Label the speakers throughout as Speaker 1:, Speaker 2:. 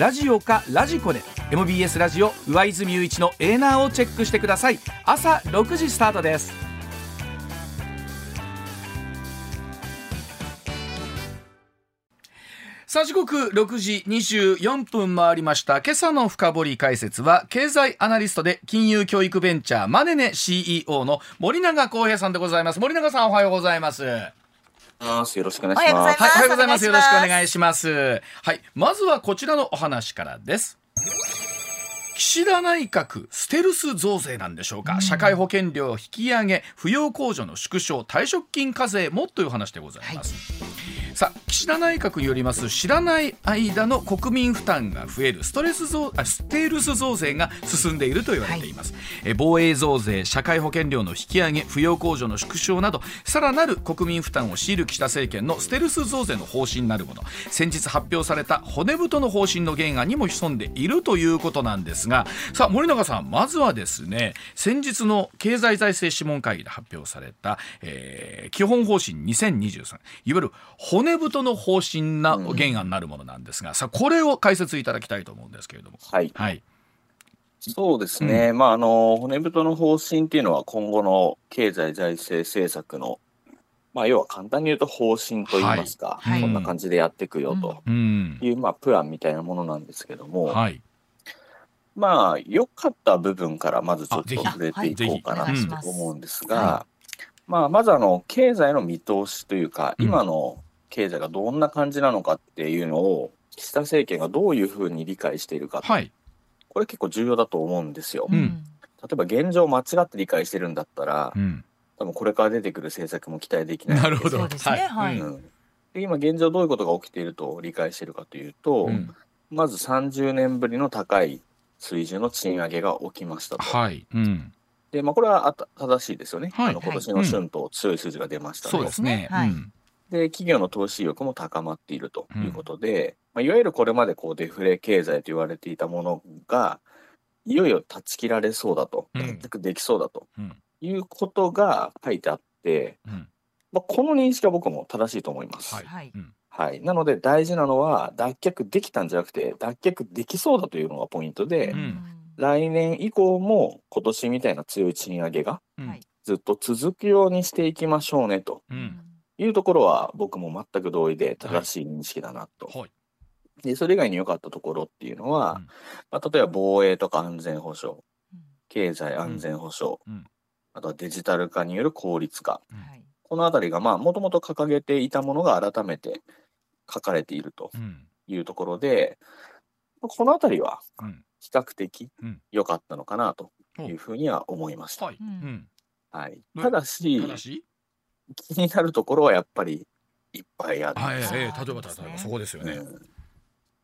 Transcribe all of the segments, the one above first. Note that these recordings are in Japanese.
Speaker 1: ラジオかラジコで MBS ラジオ上泉雄一のエーナーをチェックしてください。朝6時スタートです。さあ時刻6時24分回りました。今朝の深掘り解説は経済アナリストで金融教育ベンチャーマネネ CEO の森永康平さんでございます。森永さんおはようございます。
Speaker 2: よろしくお願いします。
Speaker 1: はい、おはようございます。よろしくお願いします。はい、まずはこちらのお話からです。岸田内閣ステルス増税なんでしょうか、社会保険料引き上げ扶養控除の縮小退職金課税もという話でございます、さあ岸田内閣によります知らない間の国民負担が増えるストレス増あステルス増税が進んでいると言われています、え防衛増税社会保険料の引き上げ扶養控除の縮小などさらなる国民負担を強いる岸田政権のステルス増税の方針なるもの。先日発表された骨太の方針の原案にも潜んでいるということなんですがさあ森永さんまずはですね先日の経済財政諮問会議で発表された、えー基本方針2023いわゆる骨太の方針な原案なるものなんですが、さあこれを解説いただきたいと思うんですけれども。
Speaker 2: はい。
Speaker 1: はい。
Speaker 2: そうですね。まあ、あの、骨太の方針っていうのは今後の経済財政政策の、まあ、要は簡単に言うと方針といいますか、
Speaker 3: はい。はい。
Speaker 2: こんな感じでやっていくよと
Speaker 1: うん。
Speaker 2: いう、まあ、プランみたいなものなんですけども、
Speaker 1: はい。
Speaker 2: まあ、良かった部分からまずちょっと触れていこうかなと思うんですが、まあ、まずあの、経済の見通しというか、
Speaker 1: うん。
Speaker 2: 今の経済がどんな感じなのかっていうのを、岸田政権がどういうふうに理解しているか、
Speaker 1: はい。
Speaker 2: これ結構重要だと思うんですよ。
Speaker 1: うん。
Speaker 2: 例えば現状間違って理解してるんだったら、
Speaker 1: うん。
Speaker 2: 多分これから出てくる政策も期待できない
Speaker 1: なるほど。
Speaker 3: そうですね。はい。
Speaker 1: うん
Speaker 2: うん。で今現状どういうことが起きていると理解しているかというと、
Speaker 1: うん。
Speaker 2: まず30年ぶりの高い水準の賃上げが起きましたと。
Speaker 1: はい。うん。
Speaker 2: で、まあ、これはあた正しいですよね。
Speaker 1: はい。
Speaker 2: あの今年の春闘、強い数字が出ましたと。
Speaker 1: そうですね。
Speaker 3: はい。
Speaker 1: うん
Speaker 2: で、企業の投資意欲も高まっているということで、まあ、いわゆるこれまでこうデフレ経済と言われていたものが、いよいよ断ち切られそうだと、
Speaker 1: うん。
Speaker 2: 全くできそうだと
Speaker 1: うん。
Speaker 2: いうことが書いてあって、
Speaker 1: うん。
Speaker 2: まあ、この認識は僕も正しいと思います。
Speaker 1: はい。
Speaker 3: はい。
Speaker 2: なので大事なのは、脱却できたんじゃなくて、脱却できそうだというのがポイントで、
Speaker 1: うん。
Speaker 2: 来年以降も今年みたいな強い賃上げがずっと続くようにしていきましょうねと
Speaker 1: うん
Speaker 2: いうところは僕も全く同意で正しい認識だなと。
Speaker 1: はい。
Speaker 2: で、それ以外に良かったところっていうのは、
Speaker 1: うん。
Speaker 2: まあ、例えば防衛とか安全保障、
Speaker 3: うん。
Speaker 2: 経済安全保障、
Speaker 1: うん。
Speaker 2: あとはデジタル化による効率化、
Speaker 3: はい。
Speaker 2: このあたりがまあもともと掲げていたものが改めて書かれていると
Speaker 1: うん。
Speaker 2: いうところで、このあたりは
Speaker 1: うん。
Speaker 2: 比較的
Speaker 1: うん。
Speaker 2: 良かったのかなというふうには思いました。
Speaker 1: はい。うん。
Speaker 2: はい、
Speaker 1: うん
Speaker 2: ただし、
Speaker 1: ただし？
Speaker 2: 気になるところはやっぱりいっぱいあるん
Speaker 1: はい
Speaker 2: ですよ。
Speaker 1: ええ例えば例えばそこですよね。
Speaker 2: うん。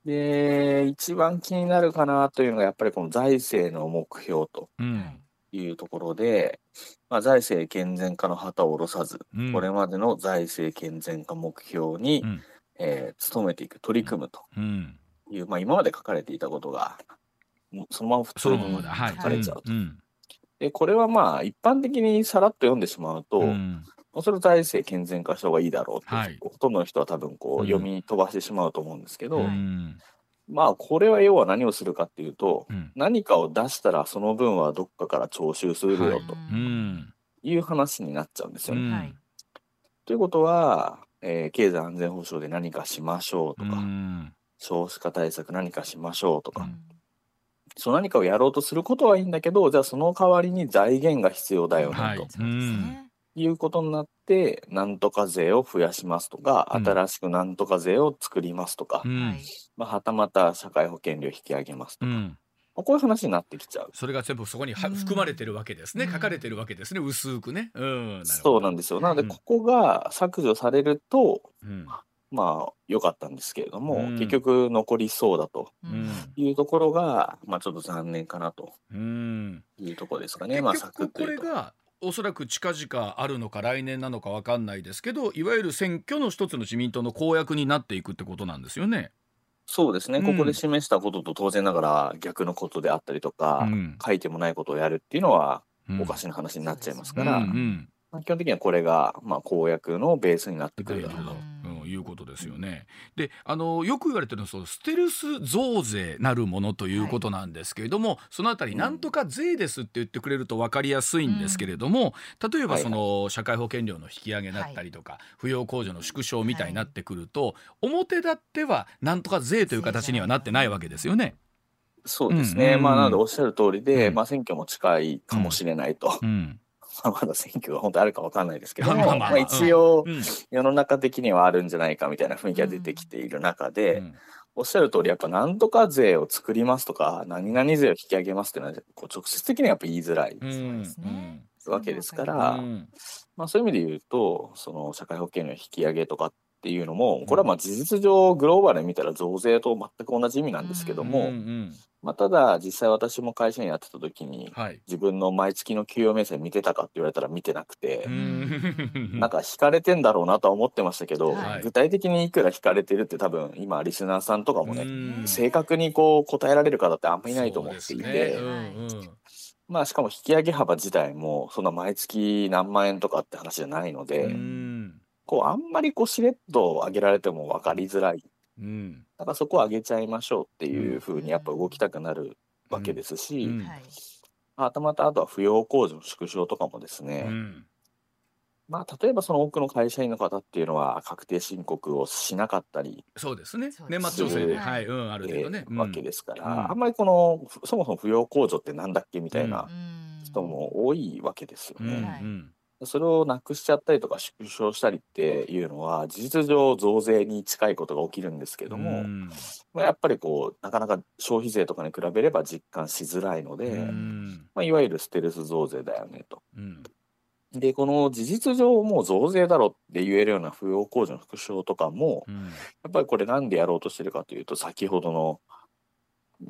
Speaker 2: で、一番気になるかなというのがやっぱりこの財政の目標と
Speaker 1: うん。
Speaker 2: いうところで、まあ、財政健全化の旗を下ろさず、
Speaker 1: うん。
Speaker 2: これまでの財政健全化目標に、
Speaker 1: うん。
Speaker 2: えー努めていく、取り組むと
Speaker 1: うん。
Speaker 2: いう、まあ、今まで書かれていたことが、もうそのまま普通
Speaker 1: そのま
Speaker 2: に
Speaker 1: まではい。
Speaker 2: 書かれちゃうと。
Speaker 1: うん。
Speaker 2: で、これはまあ、一般的にさらっと読んでしまうと、
Speaker 1: うん
Speaker 2: それ財政健全化した方がいいだろうって、
Speaker 1: はい。
Speaker 2: ほとんどの人は多分こ
Speaker 1: う
Speaker 2: 読み飛ばしてしまうと思うんですけど、
Speaker 1: うん。
Speaker 2: まあこれは要は何をするかっていうと、
Speaker 1: うん。
Speaker 2: 何かを出したらその分はどっかから徴収するよと
Speaker 1: うん。
Speaker 2: いう話になっちゃうんですよね。
Speaker 1: うん。
Speaker 3: はい。
Speaker 2: ということは、えー経済安全保障で何かしましょうと
Speaker 1: う
Speaker 2: か、
Speaker 1: ん。
Speaker 2: 少子化対策何かしましょうとか、
Speaker 1: うん。
Speaker 2: その何かをやろうとすることはいいんだけどじゃあその代わりに財源が必要だよね、
Speaker 1: はい。
Speaker 2: と
Speaker 3: そうですね
Speaker 2: いうことになってなんとか税を増やしますとか、
Speaker 1: うん。
Speaker 2: 新しくなんとか税を作りますとか、
Speaker 1: うん。
Speaker 3: はい。
Speaker 2: まあ、はたまた社会保険料引き上げますとか、
Speaker 1: うん。
Speaker 2: まあこういう話になってきちゃう。
Speaker 1: それが全部そこには
Speaker 3: うん。
Speaker 1: 含まれてるわけですね。
Speaker 3: うん。
Speaker 1: 書かれてるわけですね。薄くね。うん。なるほど。
Speaker 2: そうなんですよ。なので、
Speaker 1: うん。
Speaker 2: ここが削除されると、
Speaker 1: うん。
Speaker 2: まあ良かったんですけれども、
Speaker 1: うん。
Speaker 2: 結局残りそうだというところが、まあちょっと残念かなと
Speaker 1: うん。
Speaker 2: いうところですかね。まあ
Speaker 1: 結局。これがおそらく近々あるのか来年なのかわかんないですけどいわゆる選挙の一つの自民党の公約になっていくってことなんですよね。
Speaker 2: そうですね、
Speaker 1: うん。
Speaker 2: ここで示したことと当然ながら逆のことであったりとか、
Speaker 1: うん。
Speaker 2: 書いてもないことをやるっていうのは
Speaker 1: うん。
Speaker 2: おかしな話になっちゃいます
Speaker 1: うん
Speaker 2: から、
Speaker 1: うん
Speaker 2: まあ基本的にはこれが、まあ、公約のベースになってくるだろうと。
Speaker 1: うんいうことですよね。であのよく言われてるのはそのステルス増税なるものということなんですけれども、そのあたり
Speaker 2: うん
Speaker 1: なんとか税ですって言ってくれると分かりやすいんですけれども、例えば
Speaker 2: はい
Speaker 1: その社会保険料の引き上げだったりとか、扶養控除の縮小みたいになってくると、表立ってはなんとか税という形にはなってないわけですよね。
Speaker 2: そうですね、
Speaker 1: うん。
Speaker 2: まあ、なのでおっしゃる通りで、
Speaker 1: うん。
Speaker 2: まあ、選挙も近いかもしれないと、
Speaker 1: うん
Speaker 2: まあまだ選挙が本当あるかわかんないですけども、
Speaker 1: まあまあまあ。
Speaker 2: まあ一応、
Speaker 1: うん。
Speaker 2: 世の中的にはあるんじゃないかみたいな雰囲気が出てきている中で、
Speaker 1: うん。
Speaker 2: おっしゃる通り、やっぱなんとか税を作りますとか、何々税を引き上げますっていうのは、こう直接的にはやっぱ言いづらい、
Speaker 1: うん。
Speaker 3: そうですね。
Speaker 2: わけですか
Speaker 1: う
Speaker 2: ら
Speaker 1: ん。
Speaker 2: まあ、そういう意味で言うと、その社会保険料引き上げとかっていうのも、これはまあ事実上、グローバルで見たら増税と全く同じ意味なんですけども、まあ、ただ、実際私も会社員やってた時に、
Speaker 1: はい。
Speaker 2: 自分の毎月の給与明細見てたかって言われたら見てなくて
Speaker 1: う、ん。
Speaker 2: なんか引かれてんだろうなとは思ってましたけど、
Speaker 3: はい。
Speaker 2: 具体的にいくら引かれてるって多分今リスナーさんとかもね、
Speaker 1: うん。
Speaker 2: 正確にこう答えられる方ってあんまりいないと思っていて、まあしかも引き上げ幅自体もそんな毎月何万円とかって話じゃないので、
Speaker 1: うん
Speaker 2: こうあんまりこうしれっと上げられても分かりづらい。
Speaker 1: うん。
Speaker 2: だからそこを上げちゃいましょうっていうふうにやっぱ動きたくなるわけですし、
Speaker 1: うん。
Speaker 3: はい。
Speaker 2: あとまたあとは扶養控除の縮小とかもですね、
Speaker 1: うん。
Speaker 2: まあ例えばその多くの会社員の方っていうのは確定申告をしなかったり、
Speaker 1: そうですね。年末調整で。
Speaker 2: うん
Speaker 1: はい。うんある程度ね。
Speaker 2: えーわけですから、
Speaker 1: うん。
Speaker 2: あんまりこのふそもそも扶養控除ってなんだっけみたいな
Speaker 3: うん。
Speaker 2: 人も多いわけですよ
Speaker 1: うん
Speaker 2: ね。それをなくしちゃったりとか縮小したりっていうのは事実上増税に近いことが起きるんですけども、
Speaker 1: うん。
Speaker 2: まあ、やっぱりこうなかなか消費税とかに比べれば実感しづらいので、
Speaker 1: うん。
Speaker 2: まあ、いわゆるステルス増税だよねと。
Speaker 1: うん。
Speaker 2: でこの事実上もう増税だろって言えるような扶養控除の縮小とかも
Speaker 1: うん。
Speaker 2: やっぱりこれなんでやろうとしてるかというと先ほどの、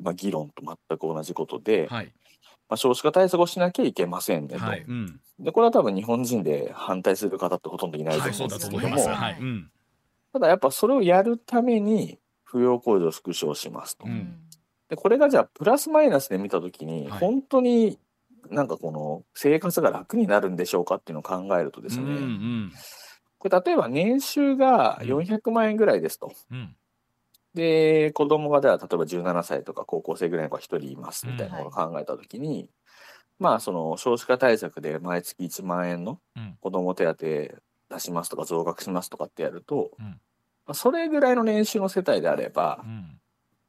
Speaker 2: まあ、議論と全く同じことで、
Speaker 1: はい
Speaker 2: まあ、少子化対策をしなきゃいけませんねと。
Speaker 1: はい。うん。
Speaker 2: でこれは多分日本人で反対する方ってほとんどいないと
Speaker 1: はい
Speaker 2: 思
Speaker 1: そううん
Speaker 2: ですけども、
Speaker 1: はいうん。
Speaker 2: ただやっぱそれをやるために扶養控除を縮小しますと。
Speaker 1: うん。
Speaker 2: でこれがじゃあプラスマイナスで見たときに、
Speaker 1: はい。
Speaker 2: 本当になんかこの生活が楽になるんでしょうかっていうのを考えるとですね、
Speaker 1: うんうん
Speaker 2: これ例えば年収が400万円ぐらいですと。
Speaker 1: うん
Speaker 2: で子供がじゃあ例えば17歳とか高校生ぐらいの子が1人いますみたいなのを考えたときに、まあその少子化対策で毎月1万円の
Speaker 1: うん。
Speaker 2: 子供手当出しますとか増額しますとかってやると、
Speaker 1: うん。
Speaker 2: まあそれぐらいの年収の世帯であれば、
Speaker 1: うん。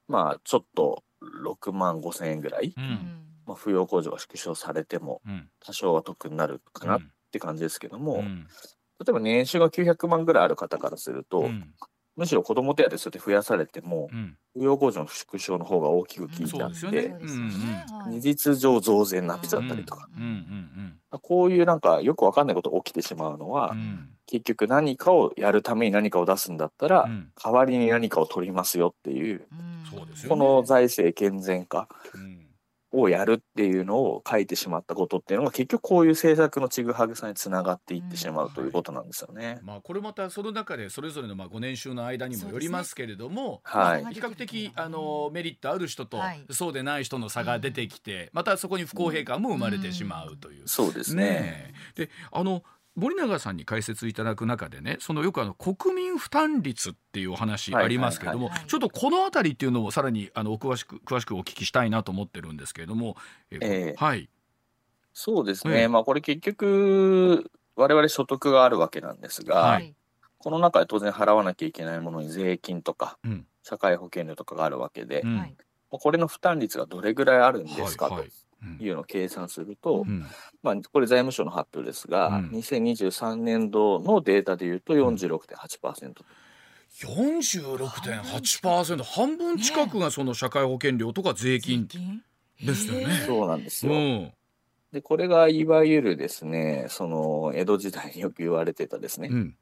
Speaker 2: まあちょっと6万5千円ぐらい、
Speaker 1: う
Speaker 3: うん。ん
Speaker 2: まあ、扶養控除が縮小されても
Speaker 1: うん。
Speaker 2: 多少は得になるかなって感じですけども、
Speaker 1: うん。
Speaker 2: 例えば年収が900万ぐらいある方からすると、
Speaker 1: うん
Speaker 2: むしろ子供手当そうやって増やされても、
Speaker 1: うん。
Speaker 2: 扶養控除の縮小の方が大きく効いちゃって、事実上増税になっちゃったりとか、
Speaker 1: うんうん
Speaker 2: こういうなんかよくわかんないことが起きてしまうのは、結局何かをやるために何かを出すんだったら、
Speaker 1: うん。
Speaker 2: 代わりに何かを取りますよっていう、この財政健全化。
Speaker 1: うん
Speaker 2: をやるっていうのを書いてしまったことっていうのが結局こういう政策のちぐはぐさにつながっていってしまうということなんですよね。
Speaker 1: まあこれまたその中でそれぞれのまあ5年収の間にもよりますけれども、
Speaker 2: はい。
Speaker 1: まあ比較的あのメリットある人と
Speaker 3: はい。
Speaker 1: そうでない人の差が出てきて、またそこに不公平感も生まれてしまうという。
Speaker 2: そうですね。
Speaker 1: ねえ。であの森永さんに解説いただく中でねそのよくあの国民負担率っていうお話ありますけれども、ちょっとこの辺りっていうのもさらにあのお詳しく詳しくお聞きしたいなと思ってるんですけれども、え
Speaker 2: ええ。
Speaker 1: はい、
Speaker 2: そうです
Speaker 1: え
Speaker 2: ね。
Speaker 1: え
Speaker 2: まあこれ結局我々所得があるわけなんですが、
Speaker 1: はい。
Speaker 2: この中で当然払わなきゃいけないものに税金とか、
Speaker 1: うん。
Speaker 2: 社会保険料とかがあるわけで、
Speaker 1: うん。
Speaker 3: はい
Speaker 2: これの負担率がどれぐらいあるんですか
Speaker 1: はいはい
Speaker 2: いうのを計算すると、
Speaker 1: うん。
Speaker 2: まあ、これ財務省の発表ですが、
Speaker 1: うん。
Speaker 2: 2023年度のデータでいうと46.8%、
Speaker 1: 46.8%半分近くがその社会保険料とか税金ですよね。
Speaker 2: そうなんですよ。
Speaker 1: うん。
Speaker 2: で、これがいわゆるですね、その江戸時代によく言われてたですね
Speaker 1: う、ん、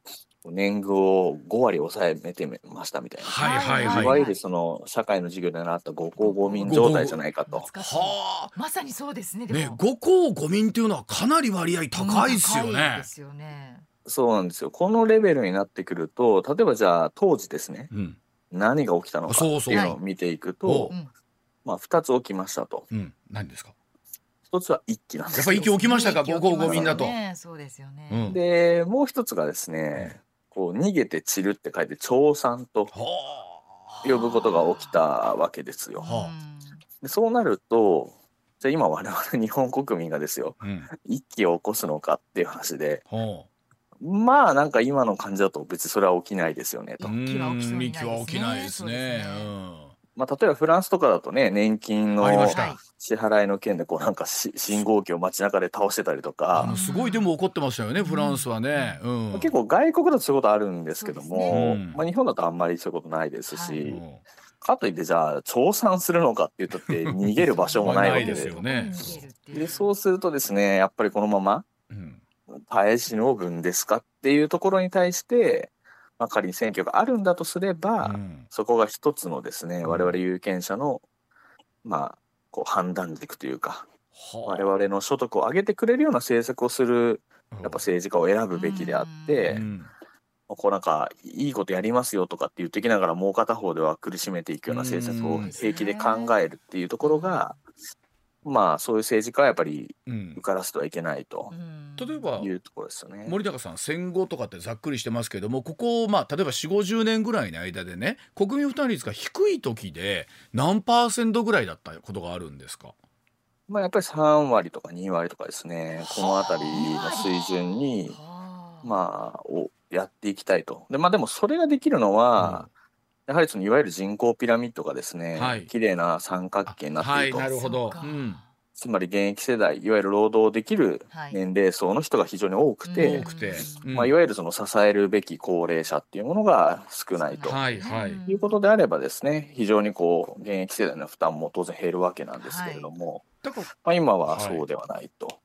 Speaker 2: 年貢を5割抑えてましたみたいな。
Speaker 1: はいはい
Speaker 2: い
Speaker 1: はい。
Speaker 2: わゆるその社会の授業で習った五公五民状態じゃないかと。
Speaker 1: は
Speaker 3: まさにそうですね。
Speaker 1: あ、ね、
Speaker 3: でも
Speaker 1: 五公五民っていうのはかなり割合高いですよね
Speaker 3: で。すよね。
Speaker 2: そうなんですよ。このレベルになってくると、例えばじゃあ当時ですね、
Speaker 1: うん、
Speaker 2: 何が起きたのかって
Speaker 1: そうそう
Speaker 2: いうのを見ていく
Speaker 1: お
Speaker 2: と
Speaker 1: う、
Speaker 3: うん
Speaker 2: まあ2つ起きましたと。
Speaker 1: うん、何ですか？
Speaker 2: 一つは一揆なんですよ
Speaker 1: やっぱり息起きましたか、
Speaker 3: 息
Speaker 1: 五公五民だと。
Speaker 3: ねそうですよね。
Speaker 1: うん
Speaker 2: で、もう一つがですね、こう逃げて散るって書いて、調産と
Speaker 1: は
Speaker 2: 呼ぶことが起きたわけですよ。
Speaker 1: は
Speaker 2: でそうなると、じゃあ今我々 日本国民がですよ、
Speaker 1: あ、うん、
Speaker 2: 一揆を起こすのかっていう話で、
Speaker 1: は
Speaker 2: まあなんか今の感じだと別にそれは起きないですよねと。
Speaker 1: あ。
Speaker 3: 息は起きないですね
Speaker 2: まあ例えばフランスとかだとね、年金の支払いの件でこうなんかし信号機を街中で倒してたりと
Speaker 1: あ
Speaker 2: か
Speaker 1: の、すごいでも怒ってましたよね、フランスはね。うん。
Speaker 2: 結構外国だとそういうことあるんですけども、
Speaker 1: ね。うん。
Speaker 2: まあ日本だとあんまりそういうことないですし、
Speaker 3: はい。
Speaker 1: うん
Speaker 2: かといってじゃあ調査するのかって言ったって逃げる場所もないわけで。
Speaker 1: ですよね。
Speaker 2: でそうするとですねやっぱりこのまま
Speaker 1: うん。
Speaker 2: 耐え忍ぶんですかっていうところに対して、まあ、仮に選挙があるんだとすれば、
Speaker 1: うん。
Speaker 2: そこが一つのですね
Speaker 1: うん。
Speaker 2: 我々有権者のまあこう判断軸というか
Speaker 1: は
Speaker 2: 我々の所得を上げてくれるような政策をする
Speaker 1: あ
Speaker 2: やっぱ政治家を選ぶべきであって、
Speaker 1: うん。
Speaker 2: こうなんかいいことやりますよとかって言ってきながらもう片方では苦しめていくような政策を
Speaker 1: うん
Speaker 2: 平気で考えるっていうところが、まあそういう政治家はやっぱり
Speaker 1: うん。
Speaker 2: 受からせてはいけないと
Speaker 3: うん。
Speaker 1: 例えば
Speaker 2: いうところですよね。
Speaker 1: 森高さん戦後とかってざっくりしてますけどもここまあ例えば4 5 0年ぐらいの間でね国民負担率が低い時で何パーセントぐらいだったことがあるんですか？
Speaker 2: まあやっぱり3割とか2割とかですね。この辺りの水準に
Speaker 3: はあ。
Speaker 2: まあをやっていきたいと。でまあでもそれができるのは、やはりそのいわゆる人口ピラミッドがですね、
Speaker 1: はい。
Speaker 2: 綺麗な三角形になっていると、
Speaker 1: はいなるほど。
Speaker 3: そう
Speaker 1: ん。
Speaker 2: つまり現役世代いわゆる労働できる
Speaker 3: はい。
Speaker 2: 年齢層の人が非常に多くて、まあ、いわゆるその支えるべき高齢者っていうものが少ない。と。
Speaker 1: はいはい。
Speaker 3: うん。
Speaker 2: いうことであればですね非常にこう現役世代の負担も当然減るわけなんですけれども、
Speaker 1: だから
Speaker 2: まあ、今はそうではないと。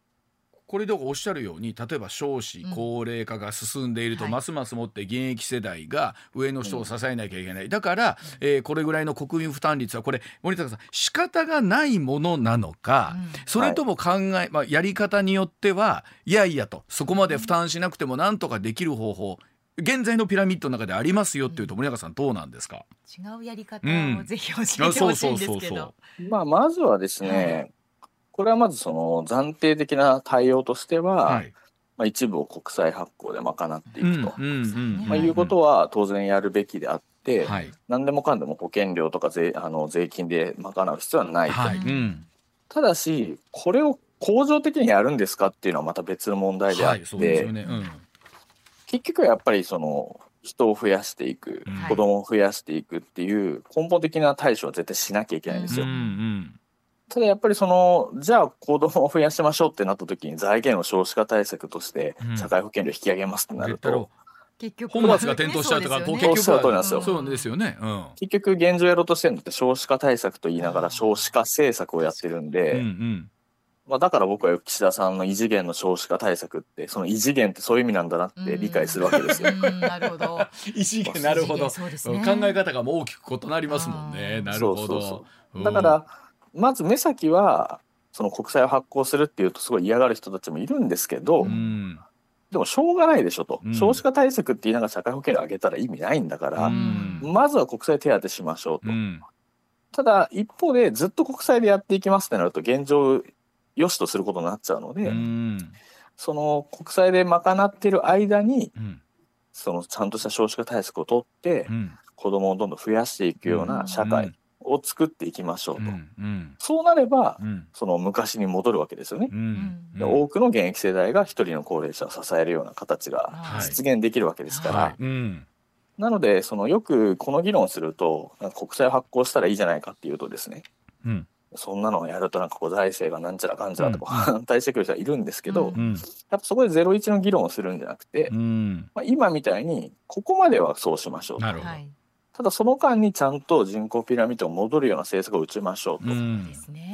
Speaker 1: これでおっしゃるように例えば少子
Speaker 3: うん。
Speaker 1: 高齢化が進んでいると、
Speaker 3: はい。
Speaker 1: ますますもって現役世代が上の人を支えなきゃいけない、だから、えーこれぐらいの国民負担率はこれ森高さん仕方がないものなのか、
Speaker 3: うん。
Speaker 1: それとも考え、まあ、やり方によってはいやいやとそこまで負担しなくてもなんとかできる方法現在のピラミッドの中でありますよっていうと森高さんどうなんですか、
Speaker 3: 違うやり方
Speaker 1: うん。
Speaker 3: をぜひ教えてほしいんですけど。
Speaker 2: まあ、まずはですね、これはまずその暫定的な対応としては、
Speaker 1: はい。
Speaker 2: まあ、一部を国債発行で賄っていくと、まあ、いうことは当然やるべきであって、
Speaker 1: はい。
Speaker 2: 何でもかんでも保険料とか税あの税金で賄う必要はないと。
Speaker 1: はい、うん。
Speaker 2: ただしこれを恒常的にやるんですかっていうのはまた別の問題であって、
Speaker 1: ね、うん。
Speaker 2: 結局はやっぱりその人を増やしていく、
Speaker 1: うん。
Speaker 2: 子供を増やしていくっていう根本的な対処は絶対しなきゃいけないんですよ。
Speaker 1: うんうん
Speaker 2: ただやっぱりそのじゃあ子供を増やしましょうってなった時に財源の少子化対策として
Speaker 1: うん
Speaker 2: 社会保険料引き上げますってなると、
Speaker 3: 結局
Speaker 1: 本末が転倒しちゃうとか、こう
Speaker 2: そう
Speaker 1: 結局
Speaker 2: そうなんですよ
Speaker 1: はそうですよね。うん。
Speaker 2: 結局現状やろうとしてるのって少子化対策と言いながら少子化政策をやってるんで、
Speaker 1: うんうん。
Speaker 2: まあ、だから僕は岸田さんの異次元の少子化対策ってその異次元ってそういう意味なんだなって理解するわけですよ。
Speaker 3: うん なるほど。
Speaker 1: 異次元なるほど。
Speaker 3: そうですね
Speaker 1: 考え方がもう大きく異なりますもんね。
Speaker 3: うん
Speaker 1: なるほ
Speaker 2: そうそう
Speaker 1: ど
Speaker 2: そ。だからまず目先はその国債を発行するっていうとすごい嫌がる人たちもいるんですけど、
Speaker 1: うん、
Speaker 2: でもしょうがないでしょと、
Speaker 1: うん。
Speaker 2: 少子化対策って言いながら社会保険料上げたら意味ないんだから、
Speaker 1: うん。
Speaker 2: まずは国債手当しましょうと。
Speaker 1: うん、
Speaker 2: ただ一方でずっと国債でやっていきますってなると現状良しとすることになっちゃうので、
Speaker 1: うん、
Speaker 2: その国債で賄ってる間に
Speaker 1: うん、
Speaker 2: そのちゃんとした少子化対策を取って
Speaker 1: うん、
Speaker 2: 子供をどんどん増やしていくような社会を作っていきましょうと、
Speaker 1: うん、うん、
Speaker 2: そうなれば
Speaker 1: うん、
Speaker 2: その昔に戻るわけですよね、
Speaker 1: うん、
Speaker 2: で多くの現役世代が一人の高齢者を支えるような形が
Speaker 3: はい。
Speaker 2: 実現できるわけですから、
Speaker 1: はい、うん、
Speaker 2: なのでそのよくこの議論をすると国債を発行したらいいじゃないかっていうとですね。
Speaker 1: うん、
Speaker 2: そんなのをやるとなんかこう財政がなんちゃらかんちゃらとか
Speaker 1: うん。
Speaker 2: 反対してくる人はいるんですけど、
Speaker 3: うん。
Speaker 1: うん、
Speaker 2: やっぱそこでゼロ一の議論をするんじゃなくて、
Speaker 1: うん、
Speaker 2: まあ、今みたいにここまではそうしましょうと。
Speaker 1: なるほど。
Speaker 3: は。い。
Speaker 2: ただその間にちゃんと人口ピラミッドが戻るような政策を打ちましょうと。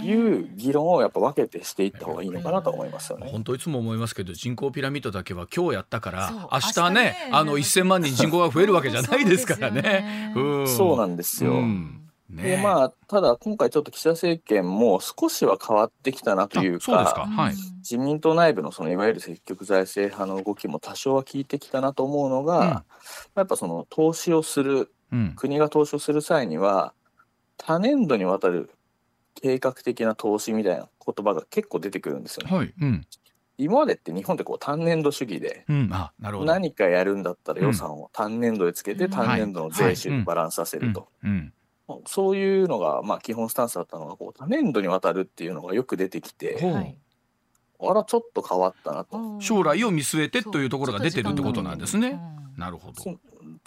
Speaker 2: いう議論をやっぱ分けてしていった方がいいのかなと思いますよね。
Speaker 1: 本当いつも思いますけど人口ピラミッドだけは今日やったから明日ね
Speaker 3: 明日ね
Speaker 1: あの1000万人人口が増えるわけじゃないですからね。
Speaker 3: そう
Speaker 2: そうなんですよ。
Speaker 1: うんね
Speaker 2: でまあただ今回ちょっと岸田政権も少しは変わってきたなという
Speaker 1: あそうですか
Speaker 2: か
Speaker 1: はい
Speaker 2: 自民党内部のそのいわゆる積極財政派の動きも多少は効いてきたなと思うのが、
Speaker 1: うん
Speaker 2: やっぱその投資をする
Speaker 1: うん
Speaker 2: 国が投資をする際には多年度にわたる計画的な投資みたいな言葉が結構出てくるんですよね。
Speaker 1: はいうん。
Speaker 2: 今までって日本ってこう単年度主義で
Speaker 1: うん。あなるほど。
Speaker 2: 何かやるんだったら予算を単年度でつけて
Speaker 3: うん。
Speaker 2: 単年度の税収にバランスさせると。
Speaker 1: うん。
Speaker 2: そういうのがまあ基本スタンスだったのがこう多年度にわたるっていうのがよく出てきてあらちょっと変わったなと。
Speaker 1: 将来を見据えてというところが出てるってことなんですね。
Speaker 3: うん。
Speaker 1: なるほど。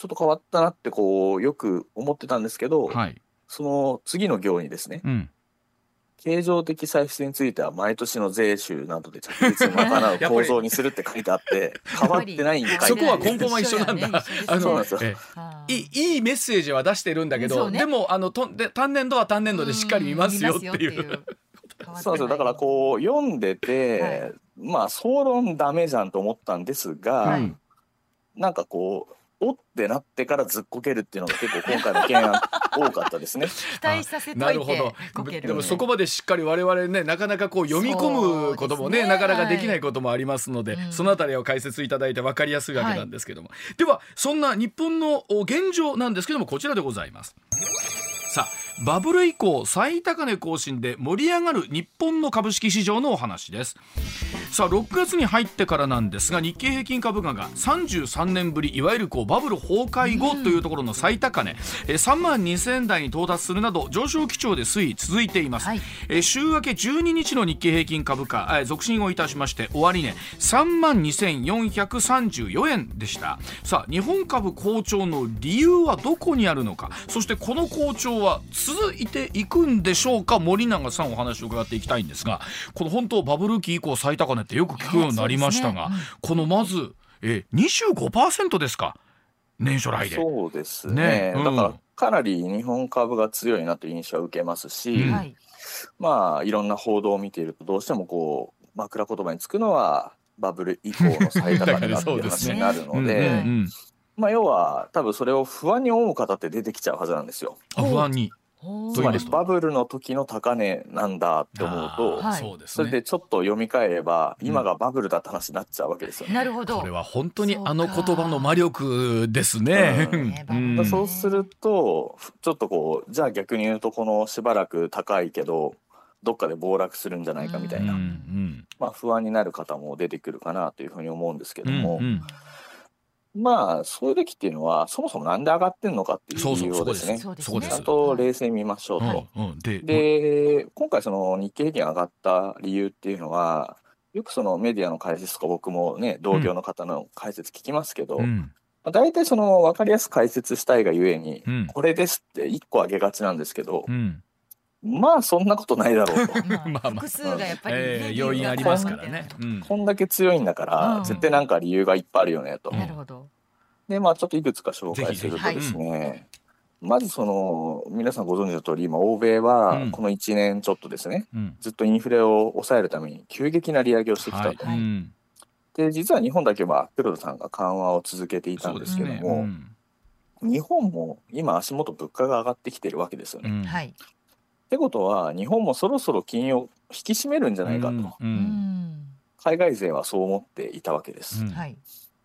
Speaker 2: そちょっと変わったなってこうよく思ってたんですけど、
Speaker 1: はい。
Speaker 2: その次の行にですね
Speaker 1: うん。
Speaker 2: 経常的歳出については毎年の税収などで着実に賄う 構造にするって書いてあって変わってないんかい
Speaker 1: そこは根本は一緒なんだ。あの
Speaker 2: そうなんですよ。
Speaker 1: え
Speaker 3: はい
Speaker 1: いいいメッセージは出してるんだけど、
Speaker 3: ね。
Speaker 1: でもあのとで単年度は単年度でしっかり見ますよっていう。
Speaker 2: そうですよだからこう読んでて、
Speaker 3: はい。
Speaker 2: まあ総論ダメじゃんと思ったんですが、
Speaker 3: はい。
Speaker 2: なんかこうおってなってからずっこけるっていうのが結構今回の懸案多かったですね。
Speaker 3: 期待させといて
Speaker 1: なるほど。
Speaker 3: こける
Speaker 1: でもそこまでしっかり我々ねなかなかこう読み込むこともね
Speaker 3: ね。
Speaker 1: なかなかできないこともありますので、
Speaker 3: はい
Speaker 1: そのあたりを解説いただいて分かりやすいわけなんですけども、ではそんな日本のお現状なんですけどもこちらでございます。さあバブル以降最高値更新で盛り上がる日本の株式市場のお話です。さあ6月に入ってからなんですが日経平均株価が33年ぶりいわゆるこうバブル崩壊後というところの最高値、えー3万2000円台に到達するなど上昇基調で推移続いています、
Speaker 3: はい。
Speaker 1: えー週明け12日の日経平均株価、えー続伸をいたしまして終値3万2434円でした。さあ日本株好調の理由はどこにあるのか。そしてこの好調は続いていくんでしょうか？森永さんお話を伺っていきたいんですがこの本当バブル期以降最高値ってよく聞くようになりましたが、
Speaker 3: そうですね。
Speaker 1: このまず、えー、25%ですか？年初来で。
Speaker 2: そうですね。
Speaker 1: ね。うん。
Speaker 2: だからかなり日本株が強いなという印象は受けますし、
Speaker 1: うん。
Speaker 3: はい。
Speaker 2: まあいろんな報道を見ているとどうしてもこう枕言葉につくのはバブル以降の最高値だっていう話になるの
Speaker 1: うん
Speaker 2: で、まあ要は多分それを不安に思う方って出てきちゃうはずなんですよ。
Speaker 1: あ不安に
Speaker 2: つまりバブルの時の高値なんだって思うと、
Speaker 3: はい。
Speaker 1: そ
Speaker 2: れでちょっと読み替えれば、
Speaker 1: うん。
Speaker 2: 今がバブルだって話になっちゃうわけですよね。
Speaker 3: なるほど
Speaker 1: これは本当にあの言葉の魔力ですね。
Speaker 2: う
Speaker 1: うん。
Speaker 2: そうするとちょっとこうじゃあ逆に言うとこのしばらく高いけどどっかで暴落するんじゃないかみたいな、
Speaker 1: うんうん。
Speaker 2: まあ、不安になる方も出てくるかなというふうに思うんですけども、
Speaker 1: うんうん
Speaker 2: まあそういう時っていうのはそもそもなんで上がってんのかっていう理由をですねちゃんと冷静に見ましょうと。
Speaker 1: うんうん。で
Speaker 2: で今回その日経平均上がった理由っていうのはよくそのメディアの解説とか僕もね同業の方の解説聞きますけど、
Speaker 1: うん。
Speaker 2: まあ、大体その分かりやすく解説したいがゆえに、
Speaker 1: うん。
Speaker 2: これですって1個上げがちなんですけど、
Speaker 1: うん
Speaker 2: まあそんなことないだろうと。
Speaker 3: まあ 複数がやっぱりね
Speaker 1: えー要因ありますからね。うん。
Speaker 2: こんだけ強いんだから、
Speaker 3: うん。
Speaker 2: 絶対なんか理由がいっぱいあるよねと。
Speaker 3: なるほど。
Speaker 2: でまあちょっといくつか紹介するとですね、まずその皆さんご存知の通り今欧米は
Speaker 1: うん。
Speaker 2: この1年ちょっとですね、
Speaker 1: うん。
Speaker 2: ずっとインフレを抑えるために急激な利上げをしてきたと。
Speaker 1: はい。うん。
Speaker 2: で実は日本だけは黒田さんが緩和を続けていたんですけども、
Speaker 1: ね。
Speaker 2: 日本も今足元物価が上がってきてるわけですよね。っ
Speaker 1: うん。
Speaker 3: はい
Speaker 2: てことは日本もそろそろ金融を引き締めるんじゃないかと、
Speaker 1: うんう
Speaker 3: うん。ん
Speaker 2: 海外勢はそう思っていたわけです。
Speaker 1: うん。
Speaker 3: はい。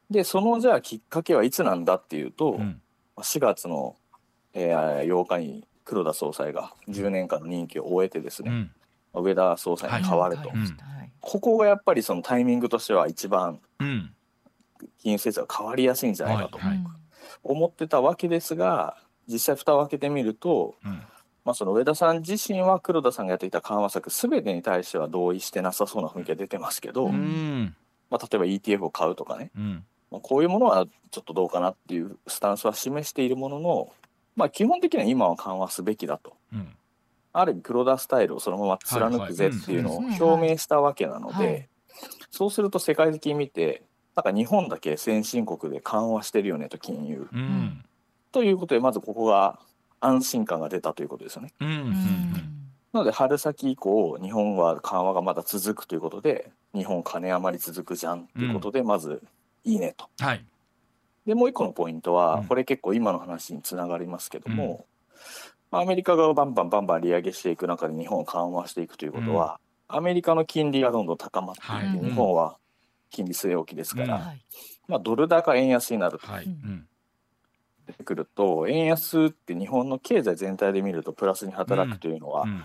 Speaker 2: でそのじゃあきっかけはいつなんだっていうと、
Speaker 1: うん。
Speaker 2: 4月の、えー8日に黒田総裁が10年間の任期を終えてですね、
Speaker 1: うん。
Speaker 2: 上田総裁に変わると、
Speaker 3: はい。
Speaker 2: ここがやっぱりそのタイミングとしては一番
Speaker 1: うん。
Speaker 2: 金融政策が変わりやすいんじゃないかと
Speaker 1: はい。
Speaker 2: 思ってたわけですが実際蓋を開けてみると、
Speaker 1: うん
Speaker 2: まあ、その上田さん自身は黒田さんがやっていた緩和策全てに対しては同意してなさそうな雰囲気が出てますけど、
Speaker 3: う
Speaker 1: うん。ん
Speaker 2: まあ、例えば ETF を買うとかね、
Speaker 1: うん。
Speaker 2: まあ、こういうものはちょっとどうかなっていうスタンスは示しているものの、まあ、基本的には今は緩和すべきだと。
Speaker 1: うん。
Speaker 2: ある意味黒田スタイルをそのまま貫くぜっていうのを表明したわけなの
Speaker 3: はいはい。
Speaker 2: でそうすると世界的に見てなんか日本だけ先進国で緩和してるよねと金融。っ
Speaker 1: うん。
Speaker 2: ということでまずここが安心感が出たということですよね。
Speaker 1: うんうん
Speaker 2: なので春先以降日本は緩和がまだ続くということで日本金余り続くじゃんということでまずいいねと。
Speaker 1: はい。
Speaker 2: でもう一個のポイントは、
Speaker 1: うん。
Speaker 2: これ結構今の話につながりますけども、まあアメリカがバンバンバンバン利上げしていく中で日本を緩和していくということは、アメリカの金利がどんどん高まっていって、
Speaker 3: はい。
Speaker 2: 日本は金利据え置きですから、
Speaker 1: うん。
Speaker 3: はい。
Speaker 2: まあ、ドル高円安になると。
Speaker 1: はい。うん
Speaker 2: 出てくると円安って日本の経済全体で見るとプラスに働くというのは、
Speaker 1: うん。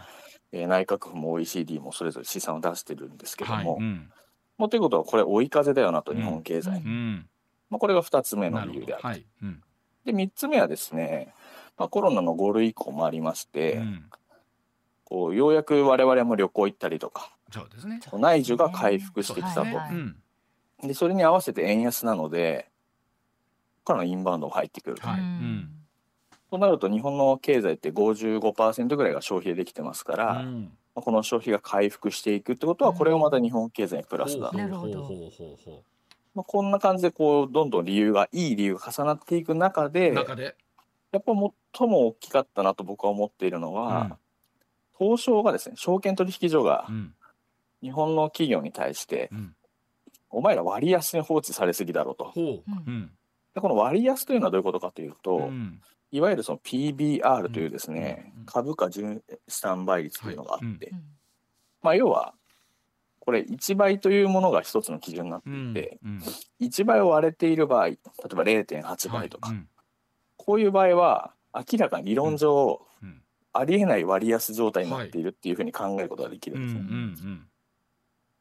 Speaker 2: えー内閣府も OECD もそれぞれ試算を出してるんですけども、
Speaker 1: はい。うん。
Speaker 2: まあということはこれ追い風だよなと日本経済、
Speaker 3: うん
Speaker 1: うん。
Speaker 2: まあ、これが2つ目の理由である
Speaker 1: どはい。うん。
Speaker 2: で3つ目はですね、まあ、コロナの5類以降もありまして、
Speaker 1: うん。
Speaker 2: こうようやく我々も旅行行ったりとか
Speaker 1: そうですね。
Speaker 2: 内需が回復してきたと、
Speaker 3: はいはい。
Speaker 1: うん。
Speaker 2: でそれに合わせて円安なのでからのインバウンドが入ってくると、
Speaker 1: はい。
Speaker 3: うん。
Speaker 2: となると日本の経済って55%ぐらいが消費でできてますから、ま
Speaker 1: うん。
Speaker 2: あこの消費が回復していくってことはこれもまた日本経済にプラスだ、
Speaker 1: ほう
Speaker 3: なるほど。
Speaker 2: まあ、こんな感じでこうどんどん理由がいい理由が重なっていく中
Speaker 1: う
Speaker 2: で
Speaker 1: 中で。
Speaker 2: やっぱ最も大きかったなと僕は思っているのは、東証がですね証券取引所が
Speaker 1: うん。
Speaker 2: 日本の企業に対して、
Speaker 1: うん。
Speaker 2: お前ら割安に放置されすぎだろうと。
Speaker 1: ほう。うん
Speaker 2: でこの割安というのはどういうことかというと、
Speaker 1: うん。
Speaker 2: いわゆるその PBR というですね、
Speaker 1: うん。
Speaker 2: 株価純スタンバイ率というのがあって、
Speaker 1: はい。
Speaker 3: うん。
Speaker 2: まあ要はこれ1倍というものが一つの基準になって
Speaker 1: うん
Speaker 2: いて、
Speaker 1: うん。
Speaker 2: 1倍を割れている場合例えば0.8倍とか、
Speaker 1: はい。うん。
Speaker 2: こういう場合は明らかに理論上、
Speaker 1: うん。
Speaker 2: ありえない割安状態になっているっていうふうに考えることができる
Speaker 1: うんん
Speaker 2: ですね。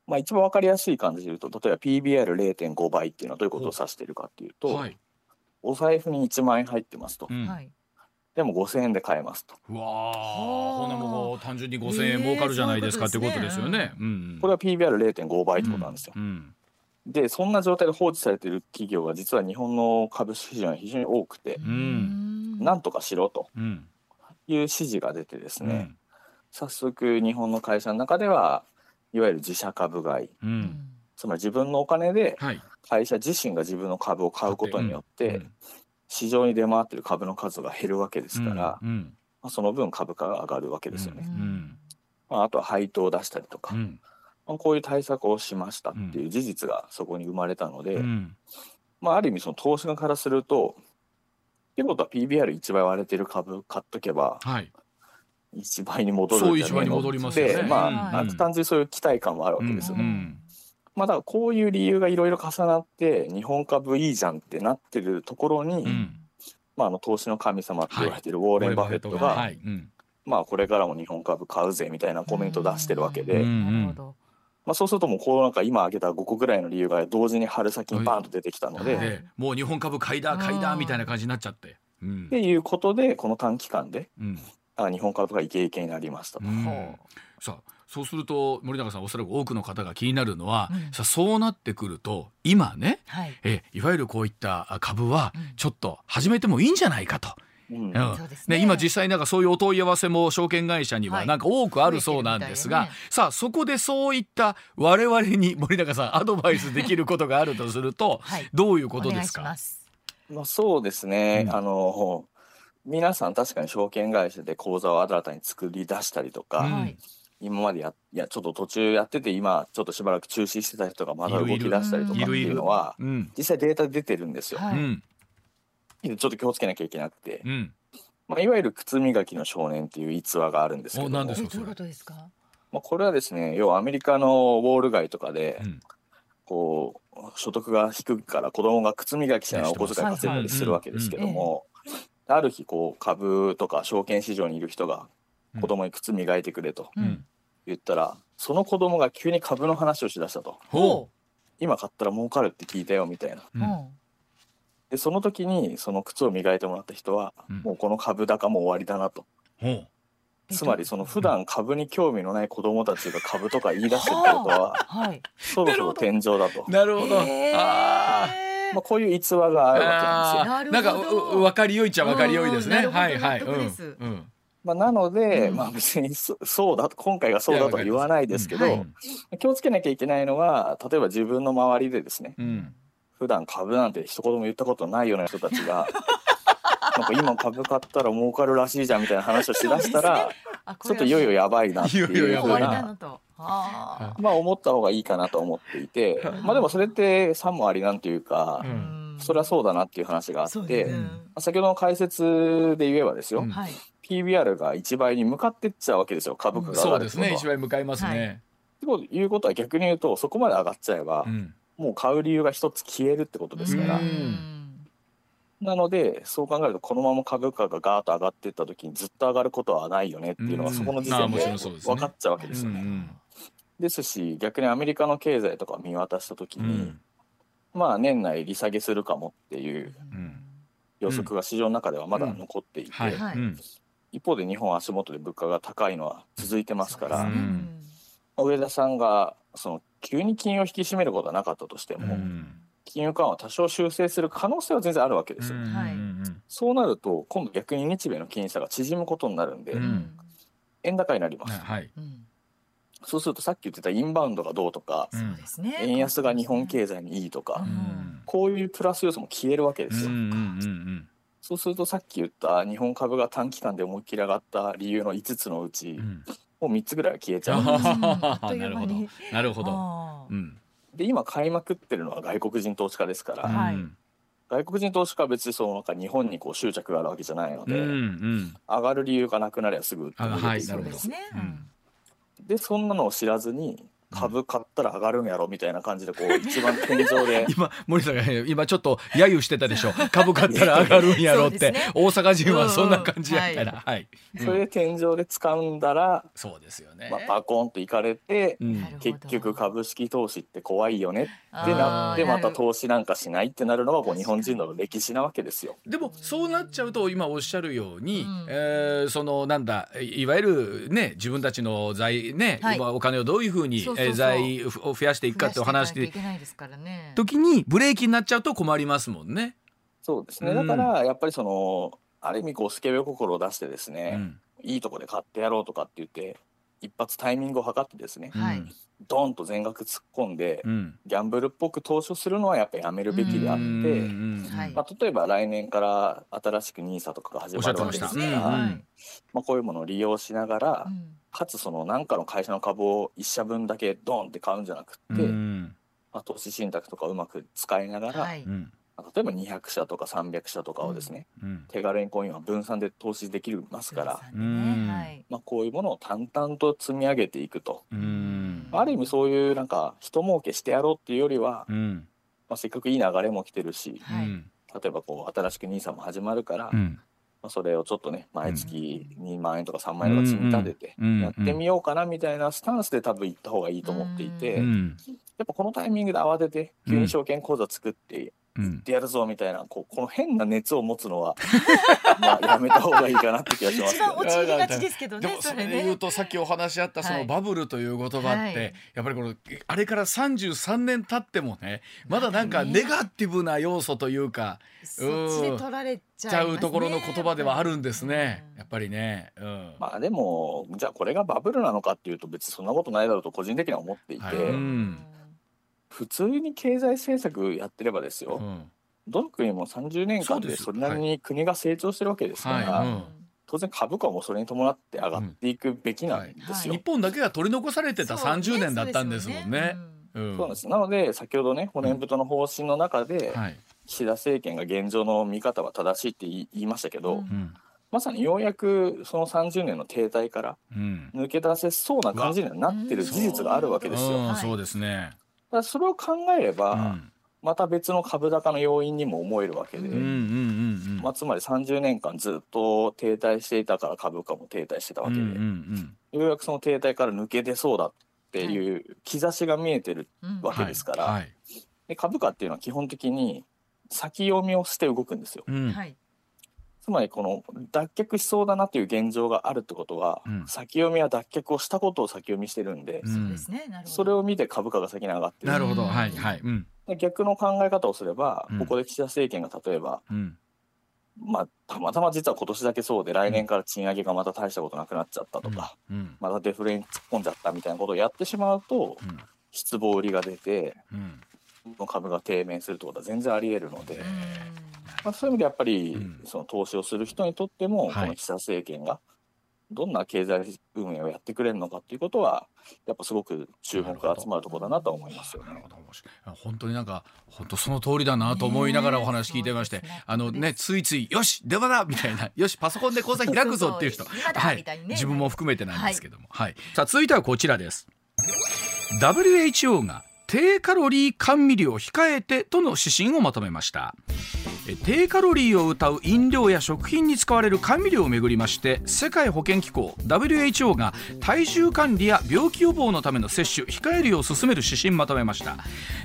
Speaker 1: うん
Speaker 2: まあ一番わかりやすい感じで言うと例えば PBR0.5 倍っていうのはどういうことを指しているかっていうと、
Speaker 1: うんはい。
Speaker 2: お財布に1万円入ってますと、
Speaker 1: うん。
Speaker 3: はい。
Speaker 2: でも5000円で買えますと。
Speaker 1: うわあほなもう単純に5000円儲かるじゃないですか
Speaker 3: えー
Speaker 1: ってことですよね。
Speaker 2: これは PBR0.5 倍ってことなんですよ。
Speaker 1: うん。
Speaker 2: でそんな状態で放置されている企業が実は日本の株式市場に非常に多くて、
Speaker 1: ん。
Speaker 2: なんとかしろと
Speaker 1: うん。
Speaker 2: いう指示が出てですね、
Speaker 1: うん。
Speaker 2: 早速日本の会社の中ではいわゆる自社株買い。
Speaker 1: うん。
Speaker 2: つまり自分のお金で
Speaker 1: はい。
Speaker 2: 会社自身が自分の株を買うことによって、
Speaker 1: うん。
Speaker 2: 市場に出回っている株の数が減るわけですから、
Speaker 1: うん。
Speaker 2: まあ、その分株価が上がるわけですよね。
Speaker 1: ん。
Speaker 2: まあ、あとは配当を出したりとか、
Speaker 1: うん。
Speaker 2: まあ、こういう対策をしましたっていう事実がそこに生まれたので、
Speaker 1: うん。
Speaker 2: まあ、ある意味その投資家からするとってことは PBR1 倍割れてる株買っとけば
Speaker 1: はい
Speaker 2: 1倍に戻
Speaker 1: そう
Speaker 2: るんじゃねえの
Speaker 1: 一倍に戻りますよね。
Speaker 2: でまあ、
Speaker 3: うん。
Speaker 2: 単純にそういう期待感もあるわけですよね。
Speaker 1: うん
Speaker 2: まあ、だからこういう理由がいろいろ重なって日本株いいじゃんってなってるところに、
Speaker 1: うん。
Speaker 2: まあ、あの投資の神様って言われてるウォーレン・バフェットが、
Speaker 1: はい。うん。
Speaker 2: まあ、これからも日本株買うぜみたいなコメントを出してるわけで、
Speaker 1: うん
Speaker 3: なるほど。
Speaker 2: まあ、そうするともうこのなんか今挙げた5個ぐらいの理由が同時に春先にバーンと出てきたので、
Speaker 3: はい。
Speaker 1: でもう日本株買いだ買いだみたいな感じになっちゃって。うん。
Speaker 2: っていうことでこの短期間で
Speaker 1: うん
Speaker 2: あ日本株がイケイケになりました
Speaker 1: さあそうすると森永さんおそらく多くの方が気になるのは、
Speaker 3: うん。
Speaker 1: さあそうなってくると今ね
Speaker 3: はい。
Speaker 1: えいわゆるこういった株は
Speaker 3: うん。
Speaker 1: ちょっと始めてもいいんじゃないかと。
Speaker 2: うん。
Speaker 1: うん。
Speaker 3: そうですね。
Speaker 1: ね、今実際なんかそういうお問い合わせも証券会社には
Speaker 3: はい。
Speaker 1: なんか多くあるそうなんですが、
Speaker 3: 増えてるみたい
Speaker 1: さあそこでそういった我々に森永さんアドバイスできることがあるとすると
Speaker 3: はい。
Speaker 1: どういうことですか？
Speaker 3: しま
Speaker 2: あ、そうですね、
Speaker 1: うん。
Speaker 2: あの皆さん確かに証券会社で口座を新たに作り出したりとか、
Speaker 1: うん
Speaker 3: はい。
Speaker 2: 今までやいやちょっと途中やってて今ちょっとしばらく中止してた人がまだ動き出したりとかっていうのは
Speaker 1: うん。
Speaker 2: 実際データ出てるんですよ。
Speaker 3: はい。
Speaker 1: うん。
Speaker 2: ちょっと気をつけなきゃいけなくて、
Speaker 1: うん。
Speaker 2: まあ、いわゆる靴磨きの少年っていう逸話があるんですけども。
Speaker 1: お何ですか
Speaker 3: えどういうことですか？
Speaker 2: まあ、これはですね要はアメリカのウォール街とかで、
Speaker 1: うん。
Speaker 2: こう所得が低いから子供が靴磨きしながらお小遣い稼いだりするわけですけども、ある日こう株とか証券市場にいる人が子供に靴磨いてくれと。言ったら、その子供が急に株の話をしだしたと。
Speaker 1: ほ
Speaker 2: 今買ったら儲かるって聞いたよみたいな。
Speaker 1: う、
Speaker 3: ん。
Speaker 1: ん。
Speaker 2: でその時にその靴を磨いてもらった人は、
Speaker 1: うん。
Speaker 2: もうこの株高も終わりだなと。
Speaker 1: ほう。
Speaker 3: え
Speaker 2: つまりその普段株に興味のない子供たちが株とか言い出してるってことは
Speaker 3: はい。
Speaker 2: そろそろ天井だと、
Speaker 1: なるほど、
Speaker 3: へー。
Speaker 1: あ
Speaker 2: まあ、こういう逸話があるわけなんですよ。
Speaker 1: なんか分かりよいっちゃ分かりよいですね。はいはい。うん。うん。
Speaker 2: まあ、なので、
Speaker 3: うん。
Speaker 2: まあ別にそそうだ今回がそうだとは言わないですけど、気をつけなきゃいけないのは例えば自分の周りでですね
Speaker 1: うん。
Speaker 2: 普段株なんて一言も言ったことないような人たちが なんか今株買ったら儲かるらしいじゃんみたいな話をしだしたら、ちょっといよいよやばいなってい
Speaker 1: いよいよやばい
Speaker 2: うふう
Speaker 3: な。あ
Speaker 2: まあ思った方がいいかなと思っていて、まあでもそれってさもありなんていうか
Speaker 1: う、
Speaker 3: あ。
Speaker 1: ん。
Speaker 2: それはそうだなっていう話があって、
Speaker 3: ね。
Speaker 2: 先ほどの解説で言えばですよ、
Speaker 1: うん。
Speaker 3: はい。
Speaker 2: PBR が1倍に向かってっちゃうわけですよ株価が。上
Speaker 1: そう
Speaker 2: がるってことは。
Speaker 1: ですね一倍向かいますね、
Speaker 2: ということは逆に言うとそこまで上がっちゃえば、
Speaker 1: うん。
Speaker 2: もう買う理由が一つ消えるってことですから、
Speaker 1: うん
Speaker 2: なのでそう考えるとこのまま株価がガーッと上がっていった時にずっと上がることはないよねっていうのが
Speaker 1: うん
Speaker 2: そこの時点で分かっちゃうわけですよね。
Speaker 1: うん
Speaker 2: ですし逆にアメリカの経済とかを見渡した時に、
Speaker 1: うん。
Speaker 2: まあ年内利下げするかもっていう
Speaker 1: うん。
Speaker 2: 予測が市場の中ではまだ残っていて、一方で日本は足元で物価が高いのは続いてますから、上田さんがその急に金融を引き締めることはなかったとしても、
Speaker 1: うん
Speaker 2: 金融緩和を多少修正する可能性は全然あるわけですよ。
Speaker 3: はい。
Speaker 1: うん
Speaker 2: そうなると今度逆に日米の金利差が縮むことになるんで、
Speaker 1: うん。
Speaker 2: 円高になります、
Speaker 1: はい、
Speaker 3: うん。
Speaker 2: そうするとさっき言ってたインバウンドがどうとか、
Speaker 1: うん
Speaker 3: そうですね。
Speaker 2: 円安が日本経済にいいとか、
Speaker 3: うん。
Speaker 2: こういうプラス要素も消えるわけですよ、
Speaker 1: うんうんうん
Speaker 2: そうするとさっき言った日本株が短期間で思いっきり上がった理由の5つのうち、
Speaker 1: うん。
Speaker 2: もう3つぐらいは消えちゃう。
Speaker 1: なるほど。なるほど。うん
Speaker 2: で今買いまくってるのは外国人投資家ですから、
Speaker 3: はい。
Speaker 1: うん
Speaker 2: 外国人投資家は別にそのなんか日本にこう執着があるわけじゃないので、
Speaker 1: うんうん。
Speaker 2: 上がる理由がなくなりゃすぐ売って
Speaker 1: あはい
Speaker 3: そ
Speaker 1: なるほど。
Speaker 3: うですね。
Speaker 1: うん。
Speaker 2: でそんなのを知らずに株買ったら上がるんやろみたいな感じでこう一番天井で。
Speaker 1: 今森さんが今ちょっと揶揄してたでしょ。株買ったら上がるんやろって、
Speaker 3: ね。
Speaker 1: 大阪人はそんな感じやったら、はい、うん
Speaker 2: それで天井で掴んだら、
Speaker 1: そうですよね、
Speaker 2: まあ、バコンといかれて、
Speaker 1: うん。
Speaker 2: 結局株式投資って怖いよねってなってまた投資なんかしないってなるのがこう日本人の歴史なわけですよ。
Speaker 1: でもそうなっちゃうと今おっしゃるように、
Speaker 3: うん。
Speaker 1: えーそのなんだいわゆるね自分たちの財ね、
Speaker 3: はい。
Speaker 1: 今お金をどういうふうに
Speaker 3: そうそうそう。
Speaker 1: えー財を増やしていくかってお話
Speaker 3: して。
Speaker 1: 時にブレーキになっちゃうと困りますもんね。
Speaker 2: そうですね、
Speaker 1: うん
Speaker 2: だからやっぱりそのある意味こうスケベ心を出してですね、
Speaker 1: うん。
Speaker 2: いいとこで買ってやろうとかって言って一発タイミングを測ってですね
Speaker 3: はい。
Speaker 2: ドンと全額突っ込んで
Speaker 1: うん。
Speaker 2: ギャンブルっぽく投資をするのはやっぱりやめるべきであって、まあ、例えば来年から新しく NISA とかが始まるわけですから、
Speaker 1: ま
Speaker 2: あ、こういうものを利用しながら、
Speaker 3: うん。
Speaker 2: かつその何かの会社の株を一社分だけドンって買うんじゃなくって、
Speaker 1: うん。
Speaker 2: まあ、投資信託とかうまく使いながら、
Speaker 3: はい
Speaker 2: 例えば200社とか300社とかをですね、
Speaker 1: うん。
Speaker 2: 手軽にこう今分散で投資できますから、
Speaker 3: ねはい。
Speaker 2: まあ、こういうものを淡々と積み上げていくと。
Speaker 1: うん。
Speaker 2: ある意味そういうなんか人儲けしてやろうっていうよりは、
Speaker 1: うん。
Speaker 2: まあ、せっかくいい流れも来てるし例えばこう新しく NISA も始まるから、
Speaker 1: うん。
Speaker 2: まあ、それをちょっとね毎月2万円とか3万円とか積み立てて
Speaker 1: うん。
Speaker 2: やってみようかなみたいなスタンスで多分行った方がいいと思っていて、
Speaker 1: うん。
Speaker 2: やっぱこのタイミングで慌てて急に証券口座作って
Speaker 1: うん
Speaker 2: やってやるぞみたいなこうこの変な熱を持つのは まあやめた方がいいかなって気がします
Speaker 3: 一番。陥りがちですけど
Speaker 1: で
Speaker 3: ねそれ
Speaker 1: もそれで言う
Speaker 3: ね。
Speaker 1: とさっきお話しあったそ
Speaker 3: はい。
Speaker 1: のバブルという言葉って、
Speaker 3: はい。
Speaker 1: やっぱりこのあれから33年経ってもねまだなんかネガティブな要素というか
Speaker 3: そっちで取られち
Speaker 1: ち
Speaker 3: ゃね
Speaker 1: ゃうところの言葉ではあるんですね。
Speaker 3: うん。
Speaker 1: やっぱりね。うん。
Speaker 2: まあでもじゃあこれがバブルなのかっていうと別にそんなことないだろうと個人的には思っていて、
Speaker 1: はい。うん
Speaker 2: 普通に経済政策やってればですよ、
Speaker 1: うん。
Speaker 2: どの国も30年間で
Speaker 1: そ
Speaker 2: れなりに国が成長してるわけですから、
Speaker 1: はい。うん。
Speaker 2: 当然株価もそれに伴って上がっていくべきなんですよ。
Speaker 1: 日本だけが取り残されてた
Speaker 3: そうね
Speaker 1: 30年だったんですもんね。うん。
Speaker 2: そうなんです。なので先ほどね骨太の方針の中で、
Speaker 1: はい。
Speaker 2: 岸田政権が現状の見方は正しいって言い言いましたけど、
Speaker 3: うん。
Speaker 1: うん。
Speaker 2: まさにようやくその30年の停滞から
Speaker 1: うん。
Speaker 2: 抜け出せそうな感じにはなってる事実があるわけですよ。
Speaker 1: うん。そうですね。
Speaker 2: らそれを考えれば、
Speaker 1: うん。
Speaker 2: また別の株高の要因にも思えるわけで、まあ、つまり30年間ずっと停滞していたから株価も停滞してたわけで、ようやくその停滞から抜け出そうだっていう兆しが見えてる
Speaker 3: うん
Speaker 2: わけですから、
Speaker 1: はい。
Speaker 2: で株価っていうのは基本的に先読みをして動くんですよ。
Speaker 1: うん。
Speaker 3: はい
Speaker 2: つまりこの脱却しそうだなという現状があるってことは、
Speaker 1: うん。
Speaker 2: 先読みは脱却をしたことを先読みしてるんで、
Speaker 1: うん。
Speaker 3: そうですねなるほど。
Speaker 2: それを見て株価が先に上がってる。
Speaker 1: なるほど
Speaker 3: うん
Speaker 1: はいはいうん。
Speaker 2: で逆の考え方をすれば、
Speaker 1: うん。
Speaker 2: ここで岸田政権が例えば、
Speaker 1: うん。
Speaker 2: まあ、たまたま実は今年だけそうで来年から賃上げがまた大したことなくなっちゃったとか、
Speaker 1: うん。
Speaker 2: またデフレに突っ込んじゃったみたいなことをやってしまうと
Speaker 1: うん。
Speaker 2: 失望売りが出て
Speaker 1: うん。
Speaker 2: 株が低迷するってことは全然あり得るので、
Speaker 3: うん
Speaker 2: まあ、そういう意味でやっぱり、
Speaker 1: うん。
Speaker 2: その投資をする人にとっても、
Speaker 1: はい。
Speaker 2: この岸田政権がどんな経済運営をやってくれるのかっていうことはやっぱすごく注目が集まるところだなとは思いますよね。
Speaker 1: なるほ。ど。面白い。本当になんか本当その通りだなと思いながらお話聞いてまして、
Speaker 3: ね
Speaker 1: あのねついついよし電話だみたいな。よしパソコンで口座開くぞっていう人。はい。自分も含めてなんですけども、はい。さあ続いてはこちらです。WHO が低カロリー甘味料控えてとの指針をまとめました。低カロリーを謳う飲料や食品に使われる甘味料をめぐりまして世界保健機構 WHO が体重管理や病気予防のための摂取控えるよう進める指針まとめました。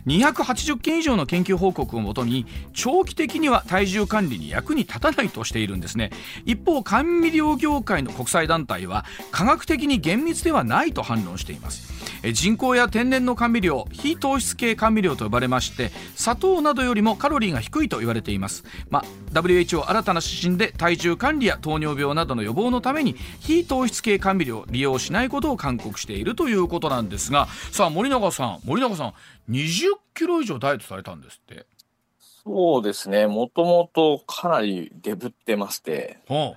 Speaker 1: 280件以上の研究報告をもとに長期的には体重管理に役に立たないとしているんですね。一方甘味料業界の国際団体は科学的に厳密ではないと反論しています。人工や天然の甘味料非糖質系甘味料と呼ばれまして砂糖などよりもカロリーが低いと言われています、まあ、WHO 新たな指針で体重管理や糖尿病などの予防のために非糖質系甘味料を利用しないことを勧告しているということなんですがさあ森永さん森永さん20キロ以上ダイエットされたんですって。
Speaker 2: そうですね、もともとかなりデブってまして、
Speaker 1: は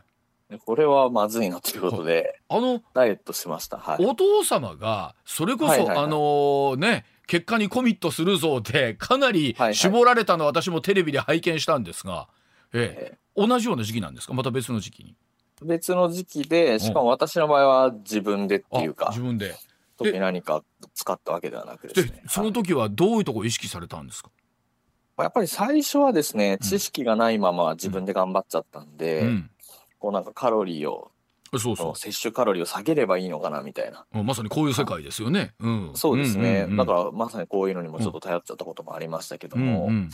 Speaker 2: でこれはまずいなということで、
Speaker 1: ああの
Speaker 2: ダイエットしました。はい。
Speaker 1: お父様がそれこそ、
Speaker 2: はいはいはい。
Speaker 1: あのね結果にコミットするぞでかなり
Speaker 2: はいはい。
Speaker 1: 絞られたのを私もテレビで拝見したんですが、ええ。同じような時期なんですか？また別の時期に。
Speaker 2: 別の時期で、しかも私の場合は自分でっていうか
Speaker 1: あ自、分で。
Speaker 2: 特に何か使ったわけではなくです
Speaker 1: で
Speaker 2: ね。
Speaker 1: その
Speaker 2: はい
Speaker 1: 時はどういうとこ意識されたんですか、
Speaker 2: やっぱり最初はですね、
Speaker 1: うん。
Speaker 2: 知識がないまま自分で頑張っちゃったんで、
Speaker 1: うん。
Speaker 2: こうなんかカロリーを、
Speaker 1: そうそ
Speaker 2: 摂取カロリーを下げればいいのかなみたいな。
Speaker 1: うまさにこういう世界ですよね、うん、
Speaker 2: そうですね。
Speaker 1: んんん。
Speaker 2: だからまさにこういうのにもちょっと頼っちゃったこともありましたけど
Speaker 1: うん
Speaker 2: も、
Speaker 1: うん。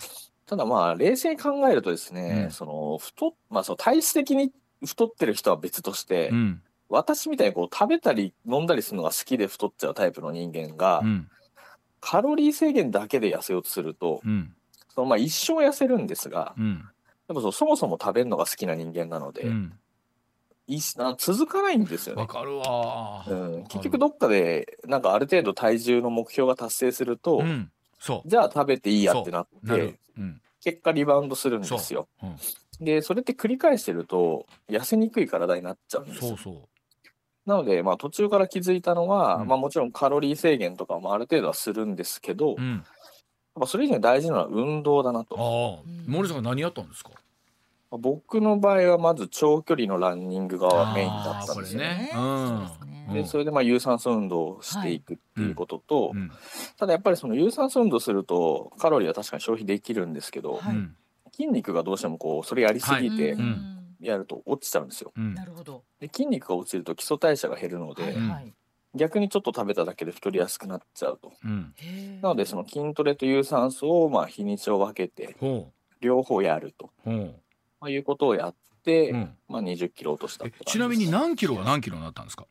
Speaker 2: ただまあ冷静に考えるとですね、
Speaker 1: うん。
Speaker 2: その太まあその体質的に太ってる人は別として、
Speaker 1: うん。
Speaker 2: 私みたいにこう食べたり飲んだりするのが好きで太っちゃうタイプの人間が、
Speaker 1: うん。
Speaker 2: カロリー制限だけで痩せようとすると、
Speaker 1: うん。
Speaker 2: そのまあ一生痩せるんですが、
Speaker 1: うん。
Speaker 2: でもそもそも食べるのが好きな人間なので、
Speaker 1: うん
Speaker 2: いあ続かないんですよね。
Speaker 1: わかるわ。
Speaker 2: うん、結局どっかでなんかある程度体重の目標が達成すると、
Speaker 1: うん。そう。
Speaker 2: じゃあ食べていいやってなって結果リバウンドするんですよ。
Speaker 1: う。ん。
Speaker 2: でそれって繰り返してると痩せにくい体になっちゃうんですよ。
Speaker 1: そうそう。
Speaker 2: なので、まあ、途中から気づいたのは、
Speaker 1: うん。
Speaker 2: まあ、もちろんカロリー制限とかもある程度はするんですけど、やっ
Speaker 1: うん
Speaker 2: ぱそれ以上に大事なのは運動だなと。
Speaker 1: ああ。
Speaker 3: うん
Speaker 1: 森さんが何やったんですか？
Speaker 2: まあ僕の場合はまず長距離のランニングがメインだったんですよね。
Speaker 3: で
Speaker 2: それでまあ有酸素運動をしていくっていうことと、
Speaker 1: うん。
Speaker 2: ただやっぱりその有酸素運動するとカロリーは確かに消費できるんですけど、
Speaker 3: はい。
Speaker 1: うん
Speaker 2: 筋肉がどうしてもこうそれやりすぎてやると落ちちゃうんですよ。
Speaker 1: うん。
Speaker 3: なるほど。
Speaker 2: で筋肉が落ちると基礎代謝が減るので、
Speaker 3: はい。はい。
Speaker 2: 逆にちょっと食べただけで太りやすくなっちゃうと。なのでその筋トレと有酸素をまあ日にちを分けて
Speaker 1: ほ
Speaker 2: 両方やると、まあ、いうことをやって、
Speaker 1: うん。
Speaker 2: まあ、20キロ落とした
Speaker 1: ちなみに何キロが何キロになったんですか？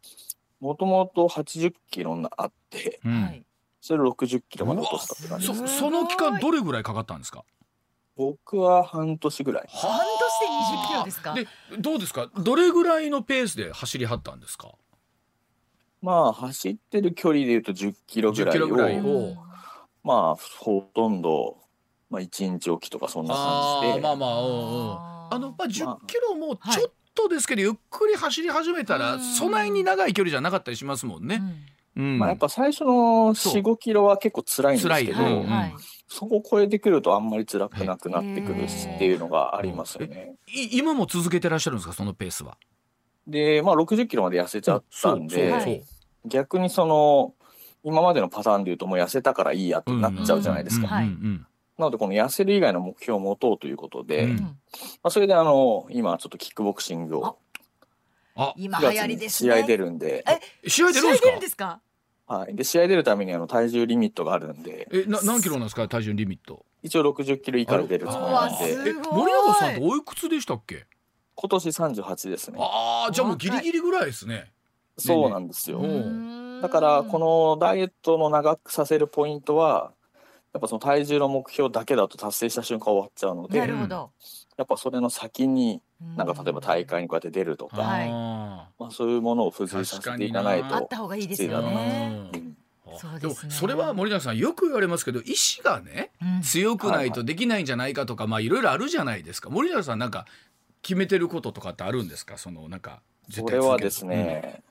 Speaker 2: もともと80キロにあって
Speaker 1: うん。
Speaker 3: はい。
Speaker 2: それ60キロまで落としたって感じ
Speaker 1: そ
Speaker 2: です
Speaker 1: その期間どれぐらいかかったんですか？
Speaker 2: 僕は半年ぐらい。
Speaker 3: 半年で20キロですか？
Speaker 1: でどうですか？どれぐらいのペースで走りはったんですか？
Speaker 2: まあ走ってる距離でいうと10キロぐらい
Speaker 1: 10キロぐらい
Speaker 2: を。
Speaker 1: を
Speaker 2: まあほとんど、まあ、1日おきとかそんな
Speaker 1: あ
Speaker 2: 感じで。
Speaker 1: ーまあまあうんうん
Speaker 3: あ
Speaker 1: のまあ10
Speaker 2: まあ。
Speaker 1: キロもちょっとですけどゆっくり走り始めたら
Speaker 3: うん。
Speaker 1: そないに長い距離じゃなかったりしますもんね。うん。
Speaker 2: まあ、やっぱ最初の
Speaker 1: そう。
Speaker 2: 45キロは結構辛いんですけど、
Speaker 1: 辛い。うん
Speaker 3: はいはい。
Speaker 2: そこを超えてくるとあんまり辛くなくなってくるっていうのがありますよね。
Speaker 1: い。今も続けてらっしゃるんですかそのペースは？
Speaker 2: でまあ60キロまで痩せちゃったんで、
Speaker 1: そうそう。
Speaker 3: はい
Speaker 2: 逆にその今までのパターンでいうともう痩せたからいいやってなっちゃうじゃないですか。なのでこの痩せる以外の目標を持とうということで、
Speaker 1: うん。
Speaker 2: まあ、それであの今ちょっとキックボクシングを
Speaker 1: あ
Speaker 3: 今流
Speaker 2: 9月に
Speaker 3: 行りですね。
Speaker 2: 試合出るんで、
Speaker 3: え
Speaker 1: 試合出るんですか？
Speaker 3: 試合出るんですか？
Speaker 2: はい、で試合出るためにあの体重リミットがあるんで。
Speaker 1: えな何キロなんですか体重リミット？
Speaker 2: 一応60キロ以下で出るつもりなんで。
Speaker 1: 森永さんっておいくつでしたっけ？
Speaker 2: 今年38ですね。
Speaker 1: ああじゃあもうギリギリぐらいですね。
Speaker 2: そうなんですよ。だからこのダイエットの長くさせるポイントはやっぱその体重の目標だけだと達成した瞬間終わっちゃうので
Speaker 3: なるほど。
Speaker 2: やっぱそれの先になんか例えば大会にこうやって出るとか、
Speaker 3: はい。
Speaker 1: あ
Speaker 2: まあ、そういうものを付随させていかないと
Speaker 3: あった方がいいですよね。そう
Speaker 1: でもそれは森永さんよく言われますけど意志がね
Speaker 3: うん。
Speaker 1: 強くないとできないんじゃないかとかまあいろいろあるじゃないですか。森永さんなんか決めてることとかってあるんですか？そのなんか
Speaker 2: それはです、ね、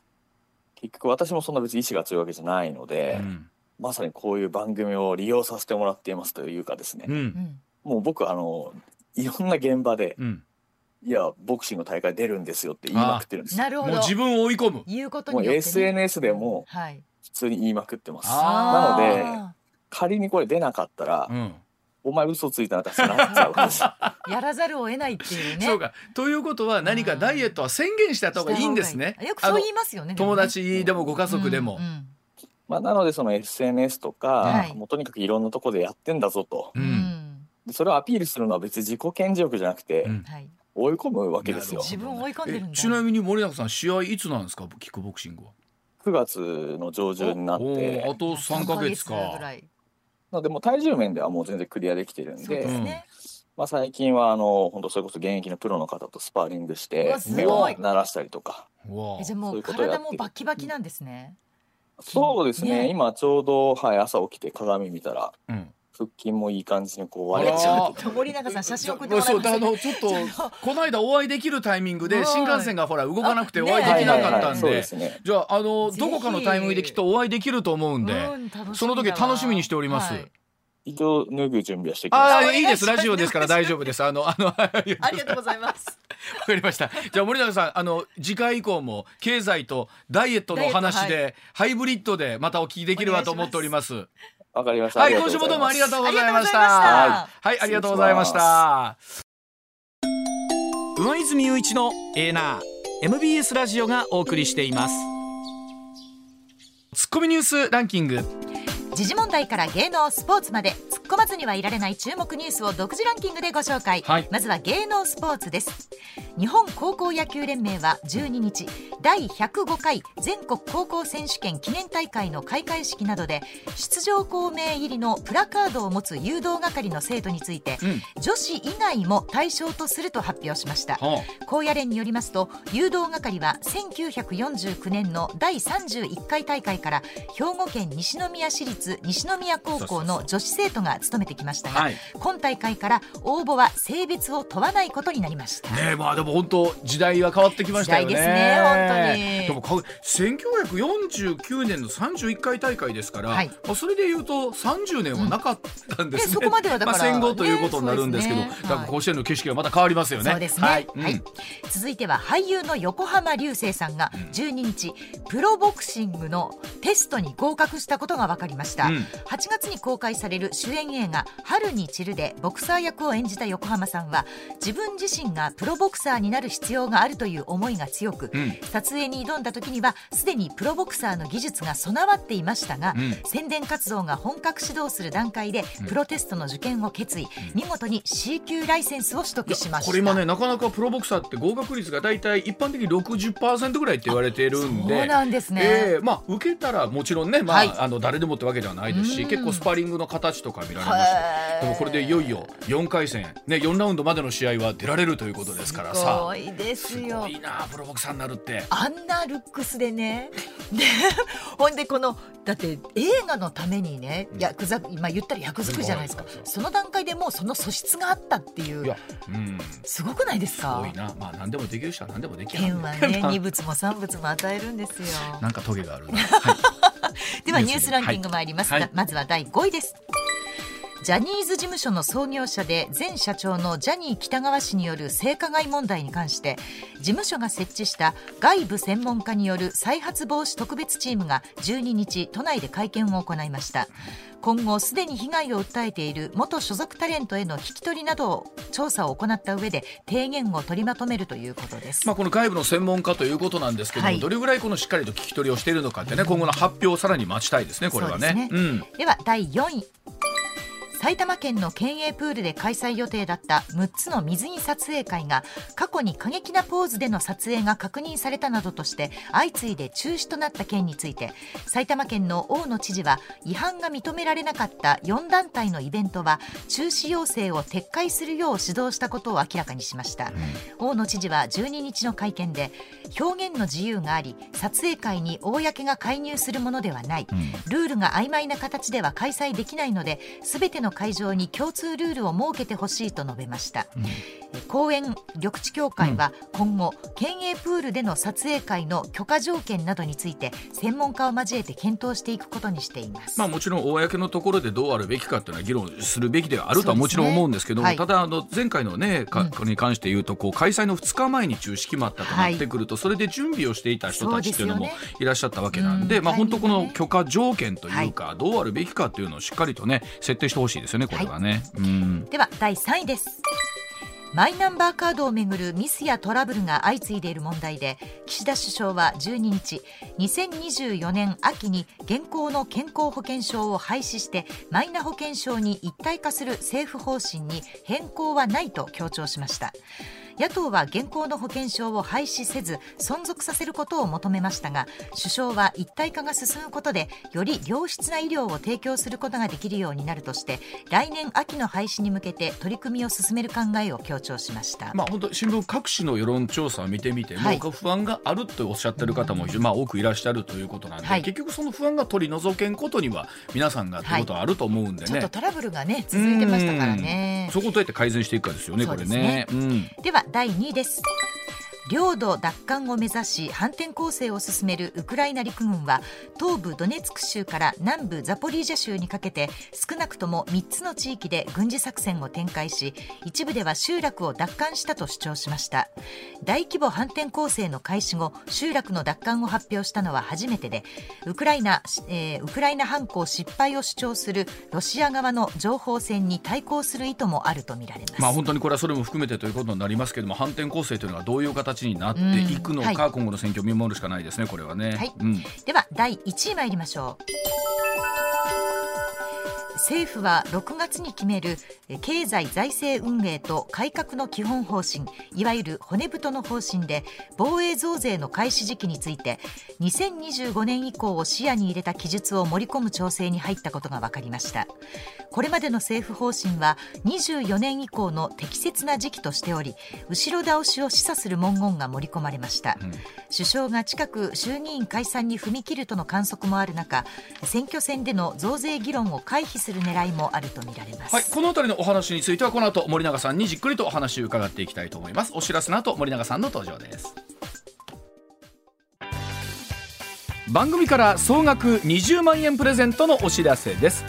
Speaker 2: 結局私もそんな別に意志が強いわけじゃないので、
Speaker 1: うん
Speaker 2: まさにこういう番組を利用させてもらっていますというかですね、
Speaker 1: うん。
Speaker 3: うん
Speaker 2: もう僕あのいろんな現場で
Speaker 1: うん。
Speaker 2: いやボクシングの大会出るんですよって言いまくってるんですよ。
Speaker 3: なるほど。
Speaker 1: もう自分を追い込む。
Speaker 3: 言うこと
Speaker 2: もう
Speaker 3: によって、ね、
Speaker 2: SNS でも
Speaker 3: はい。
Speaker 2: 普通に言いまくってます。
Speaker 1: あ
Speaker 2: なので
Speaker 3: あ
Speaker 2: 仮にこれ出なかったら、
Speaker 1: うん。
Speaker 2: お前嘘ついたなってなっちゃうからです。
Speaker 3: ー やらざるを得ないっていうね。
Speaker 1: そうか。ということは何かダイエットは宣言した方がいいんですね。
Speaker 3: よくそう言いますよね
Speaker 1: 友達でもご家族でも。
Speaker 3: うんうん
Speaker 2: まあ、なのでその SNS とか、
Speaker 3: はい。
Speaker 2: もうとにかくいろんなとこでやってんだぞと。
Speaker 1: う
Speaker 3: うん。
Speaker 2: それをアピールするのは別に自己顕示欲じゃなくて、
Speaker 1: うん。
Speaker 3: はい、
Speaker 2: 追い込むわけですよ。
Speaker 3: 自分を追い込んでるんだ。
Speaker 1: えちなみに森永さん試合いつなんですかキックボクシングは
Speaker 2: ？9月の上旬になっ
Speaker 1: お
Speaker 2: て
Speaker 1: ーあと3ヶ月か。
Speaker 3: 三ヶぐらい。
Speaker 2: なのでもう体重面ではもう全然クリアできてるん
Speaker 3: そう
Speaker 2: で
Speaker 3: ね、
Speaker 2: まあ、最近はあの本当それこそ現役のプロの方とスパーリングし
Speaker 3: う
Speaker 2: て
Speaker 3: わすごい。
Speaker 2: 目を鳴らしたりとか。
Speaker 1: うわ。
Speaker 3: えじゃあも
Speaker 2: そう
Speaker 3: 体もバキバキなんですね、
Speaker 2: そうですね。
Speaker 3: ね。
Speaker 2: 今ちょうど、はい、朝起きて鏡見たら
Speaker 1: うん。
Speaker 2: 腹筋もいい感じにこう割れちゃう。
Speaker 3: ちょっと森永さん写真送ってもらえ
Speaker 1: そうあ
Speaker 3: ますか
Speaker 1: のちょっとこの間お会いできるタイミング
Speaker 3: はい。
Speaker 1: で新幹線がほら動かなくて
Speaker 3: あ
Speaker 1: お会いできなかったん
Speaker 2: で。
Speaker 1: です
Speaker 2: ね
Speaker 1: じゃああのどこかのタイミングできっとお会いできると思うんでその時楽しみにしております。
Speaker 3: はい
Speaker 2: 一応脱ぐ準備はしてきました。
Speaker 1: あ
Speaker 3: い
Speaker 1: いいです。ラジオですから大丈夫です。あのあのわか
Speaker 3: ありがとうございます。
Speaker 1: りました。じゃあ森永さんあの次回以降も経済とダイエットのお話
Speaker 3: ダイエット
Speaker 1: でハイブリッドでまたお聞きできればと思っております。
Speaker 2: わかりました。
Speaker 1: はい今週もどうもありがとうございました。
Speaker 3: あ
Speaker 1: はいありがとうございました。上泉雄一のエーナー MBS ラジオがお送りしています。ツッコミニュースランキング
Speaker 3: 時事問題から芸能スポーツまで突っ込まずにはいられない注目ニュースを独自ランキングでご紹介、
Speaker 1: はい。
Speaker 3: まずは芸能スポーツです。日本高校野球連盟は12日第105回全国高校選手権記念大会の開会式などで出場校名入りのプラカードを持つ誘導係の生徒について、
Speaker 1: うん。
Speaker 3: 女子以外も対象とすると発表しました。
Speaker 1: は
Speaker 3: 高野連によりますと誘導係は1949年の第31回大会から兵庫県西宮市立西宮高校の女子生徒が務めてきましたが、
Speaker 1: はい。
Speaker 3: 今大会から応募は性別を問わないことになりました。
Speaker 1: ねえまあでも本当時代は変わってきましたよね。
Speaker 3: 時代ですね本当に。
Speaker 1: でもか1949年の31回大会ですから、
Speaker 3: はい。
Speaker 1: まあ、それでいうと30年はなかったんですね、
Speaker 3: ねそこまではだから
Speaker 1: まあ、戦後ということになるんですけど、
Speaker 3: ねそうですね。
Speaker 1: だから甲子園の景色がまた変わりますよね。
Speaker 3: そうですね、
Speaker 1: は
Speaker 3: はい。い
Speaker 1: うん。
Speaker 3: 続いては俳優の横浜流星さんが12日プロボクシングのテストに合格したことが分かりました、
Speaker 1: うん。
Speaker 3: 8月に公開される主演映画「春に散る」でボクサー役を演じた横浜さんは自分自身がプロボクサーになる必要があるという思いが強く、
Speaker 1: うん。
Speaker 3: 撮影に挑んだ時にはすでにプロボクサーの技術が備わっていましたが、
Speaker 1: うん。
Speaker 3: 宣伝活動が本格始動する段階でプロテストの受験を決意、見事に C 級ライセンスを取得しました。
Speaker 1: これ今ねなかなかプロボクサーって合格率が大体一般的に60%ぐらいって言われているんで。
Speaker 3: そうなんですね、
Speaker 1: えーまあ受けたらもちろんね、まあ
Speaker 3: はい。
Speaker 1: あの誰でもってわけではないですし
Speaker 3: うん。
Speaker 1: 結構スパーリングの形とか見られましたでもこれでいよいよ4回戦、ね、4ラウンドまでの試合は出られるということですから
Speaker 3: す
Speaker 1: さ
Speaker 3: ごいです
Speaker 1: す
Speaker 3: よ
Speaker 1: ごいなプロボクサーになるって。
Speaker 3: あんなルックスでね。で ほんでこのだって映画のためにね役作今言ったら役作りじゃないですか。
Speaker 1: そ
Speaker 3: の段階でもうその素質があったっていう。
Speaker 1: いや、うん、
Speaker 3: すごくないです
Speaker 1: す
Speaker 3: か
Speaker 1: ごいな、まあ、何でもできる人は何でもできる。
Speaker 3: 天はね二物も三物も与えるんですよ。
Speaker 1: なんかトゲがあるな。はい、
Speaker 3: ではニュースランキング参りますが、
Speaker 1: はい。
Speaker 3: まずは第5位ですジャニーズ事務所の創業者で前社長のジャニー喜多川氏による性加害問題に関して事務所が設置した外部専門家による再発防止特別チームが12日都内で会見を行いました。今後すでに被害を訴えている元所属タレントへの聞き取りなどを調査を行った上で提言を取りまとめるということです、
Speaker 1: まあ、この外部の専門家ということなんですけども、
Speaker 3: はい。
Speaker 1: どれぐらいこのしっかりと聞き取りをしているのかってね、今後の発表をさらに待ちたいですね、これはね。
Speaker 3: ね。
Speaker 1: うん。
Speaker 3: では第4位埼玉県の県営プールで開催予定だった6つの水着撮影会が過去に過激なポーズでの撮影が確認されたなどとして相次いで中止となった件について埼玉県の大野知事は違反が認められなかった4団体のイベントは中止要請を撤回するよう指導したことを明らかにしました、うん、大野知事は12日の会見で表現の自由があり撮影会に公が介入するものではない、うん、ルールが曖昧な形では開催できないので全ての会場に共通ルールを設けてほしいと述べました、うん。公園緑地協会は今後、県営プールでの撮影会の許可条件などについて専門家を交えて検討していくことにしています、
Speaker 1: まあ、もちろん公のところでどうあるべきかというのは議論するべきではあるとはもちろん思うんですけども、ねはい、ただあの前回のねか、うん、に関して言うとこう開催の2日前に中止決まったとなってくると、はい、それで準備をしていた人たちというのもいらっしゃったわけなんで、ね、まあ、本当この許可条件というか、はい、どうあるべきかというのをしっかりとね設定してほしいですよねこれはね。
Speaker 3: うん、では第3位です。マイナンバーカードをめぐるミスやトラブルが相次いでいる問題で岸田首相は12日2024年秋に現行の健康保険証を廃止してマイナ保険証に一体化する政府方針に変更はないと強調しました野党は現行の保険証を廃止せず存続させることを求めましたが首相は一体化が進むことでより良質な医療を提供することができるようになるとして来年秋の廃止に向けて取り組みを進める考えを強調しました、
Speaker 1: まあ、本当新聞各紙の世論調査を見てみても、はい、不安があるとおっしゃってる方も、まあ、多くいらっしゃるということなんで、はい、結局その不安が取り除けんことには皆さんがということはあると思うんでね、ちょっ
Speaker 3: とトラブルがね続いてましたからね。
Speaker 1: そこをどうやって改善していくかですよね。これね、
Speaker 3: うん、では第2位です。領土奪還を目指し反転攻勢を進めるウクライナ陸軍は東部ドネツク州から南部ザポリージャ州にかけて少なくとも3つの地域で軍事作戦を展開し一部では集落を奪還したと主張しました。大規模反転攻勢の開始後集落の奪還を発表したのは初めてでウクライナ、えー、ウクライナ反攻失敗を主張するロシア側の情報戦に対抗する意図もあるとみられます、
Speaker 1: まあ、本当にこれはそれも含めてということになりますけれども反転攻勢というのはどういう形になっていくのか、うんはい、今後の選挙を見守るしかないですねこれはね、はい。
Speaker 3: うん、では第1位参りましょう政府は6月に決める経済財政運営と改革の基本方針いわゆる骨太の方針で防衛増税の開始時期について2025年以降を視野に入れた記述を盛り込む調整に入ったことが分かりました。これまでの政府方針は24年以降の適切な時期としており後ろ倒しを示唆する文言が盛り込まれました、うん、首相が近く衆議院解散に踏み切るとの観測もある中選挙戦での増税議論を回避する狙いもあるとみられます、
Speaker 1: はい、この辺りのお話についてはこの後森永さんにじっくりとお話を伺っていきたいと思います。お知らせの後森永さんの登場です。番組から総額20万円プレゼントのお知らせです。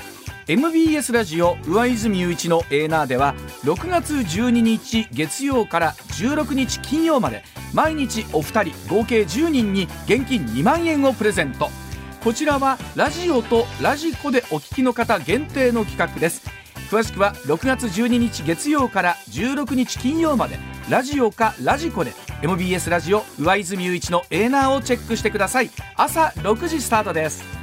Speaker 1: MBS ラジオ上泉雄一のエーナーでは6月12日月曜から16日金曜まで毎日お二人合計10人に現金2万円をプレゼント。こちらはラジオとラジコでお聞きの方限定の企画です。詳しくは6月12日月曜から16日金曜までラジオかラジコで MBS ラジオ上泉雄一のエーナーをチェックしてください。朝6時スタートです。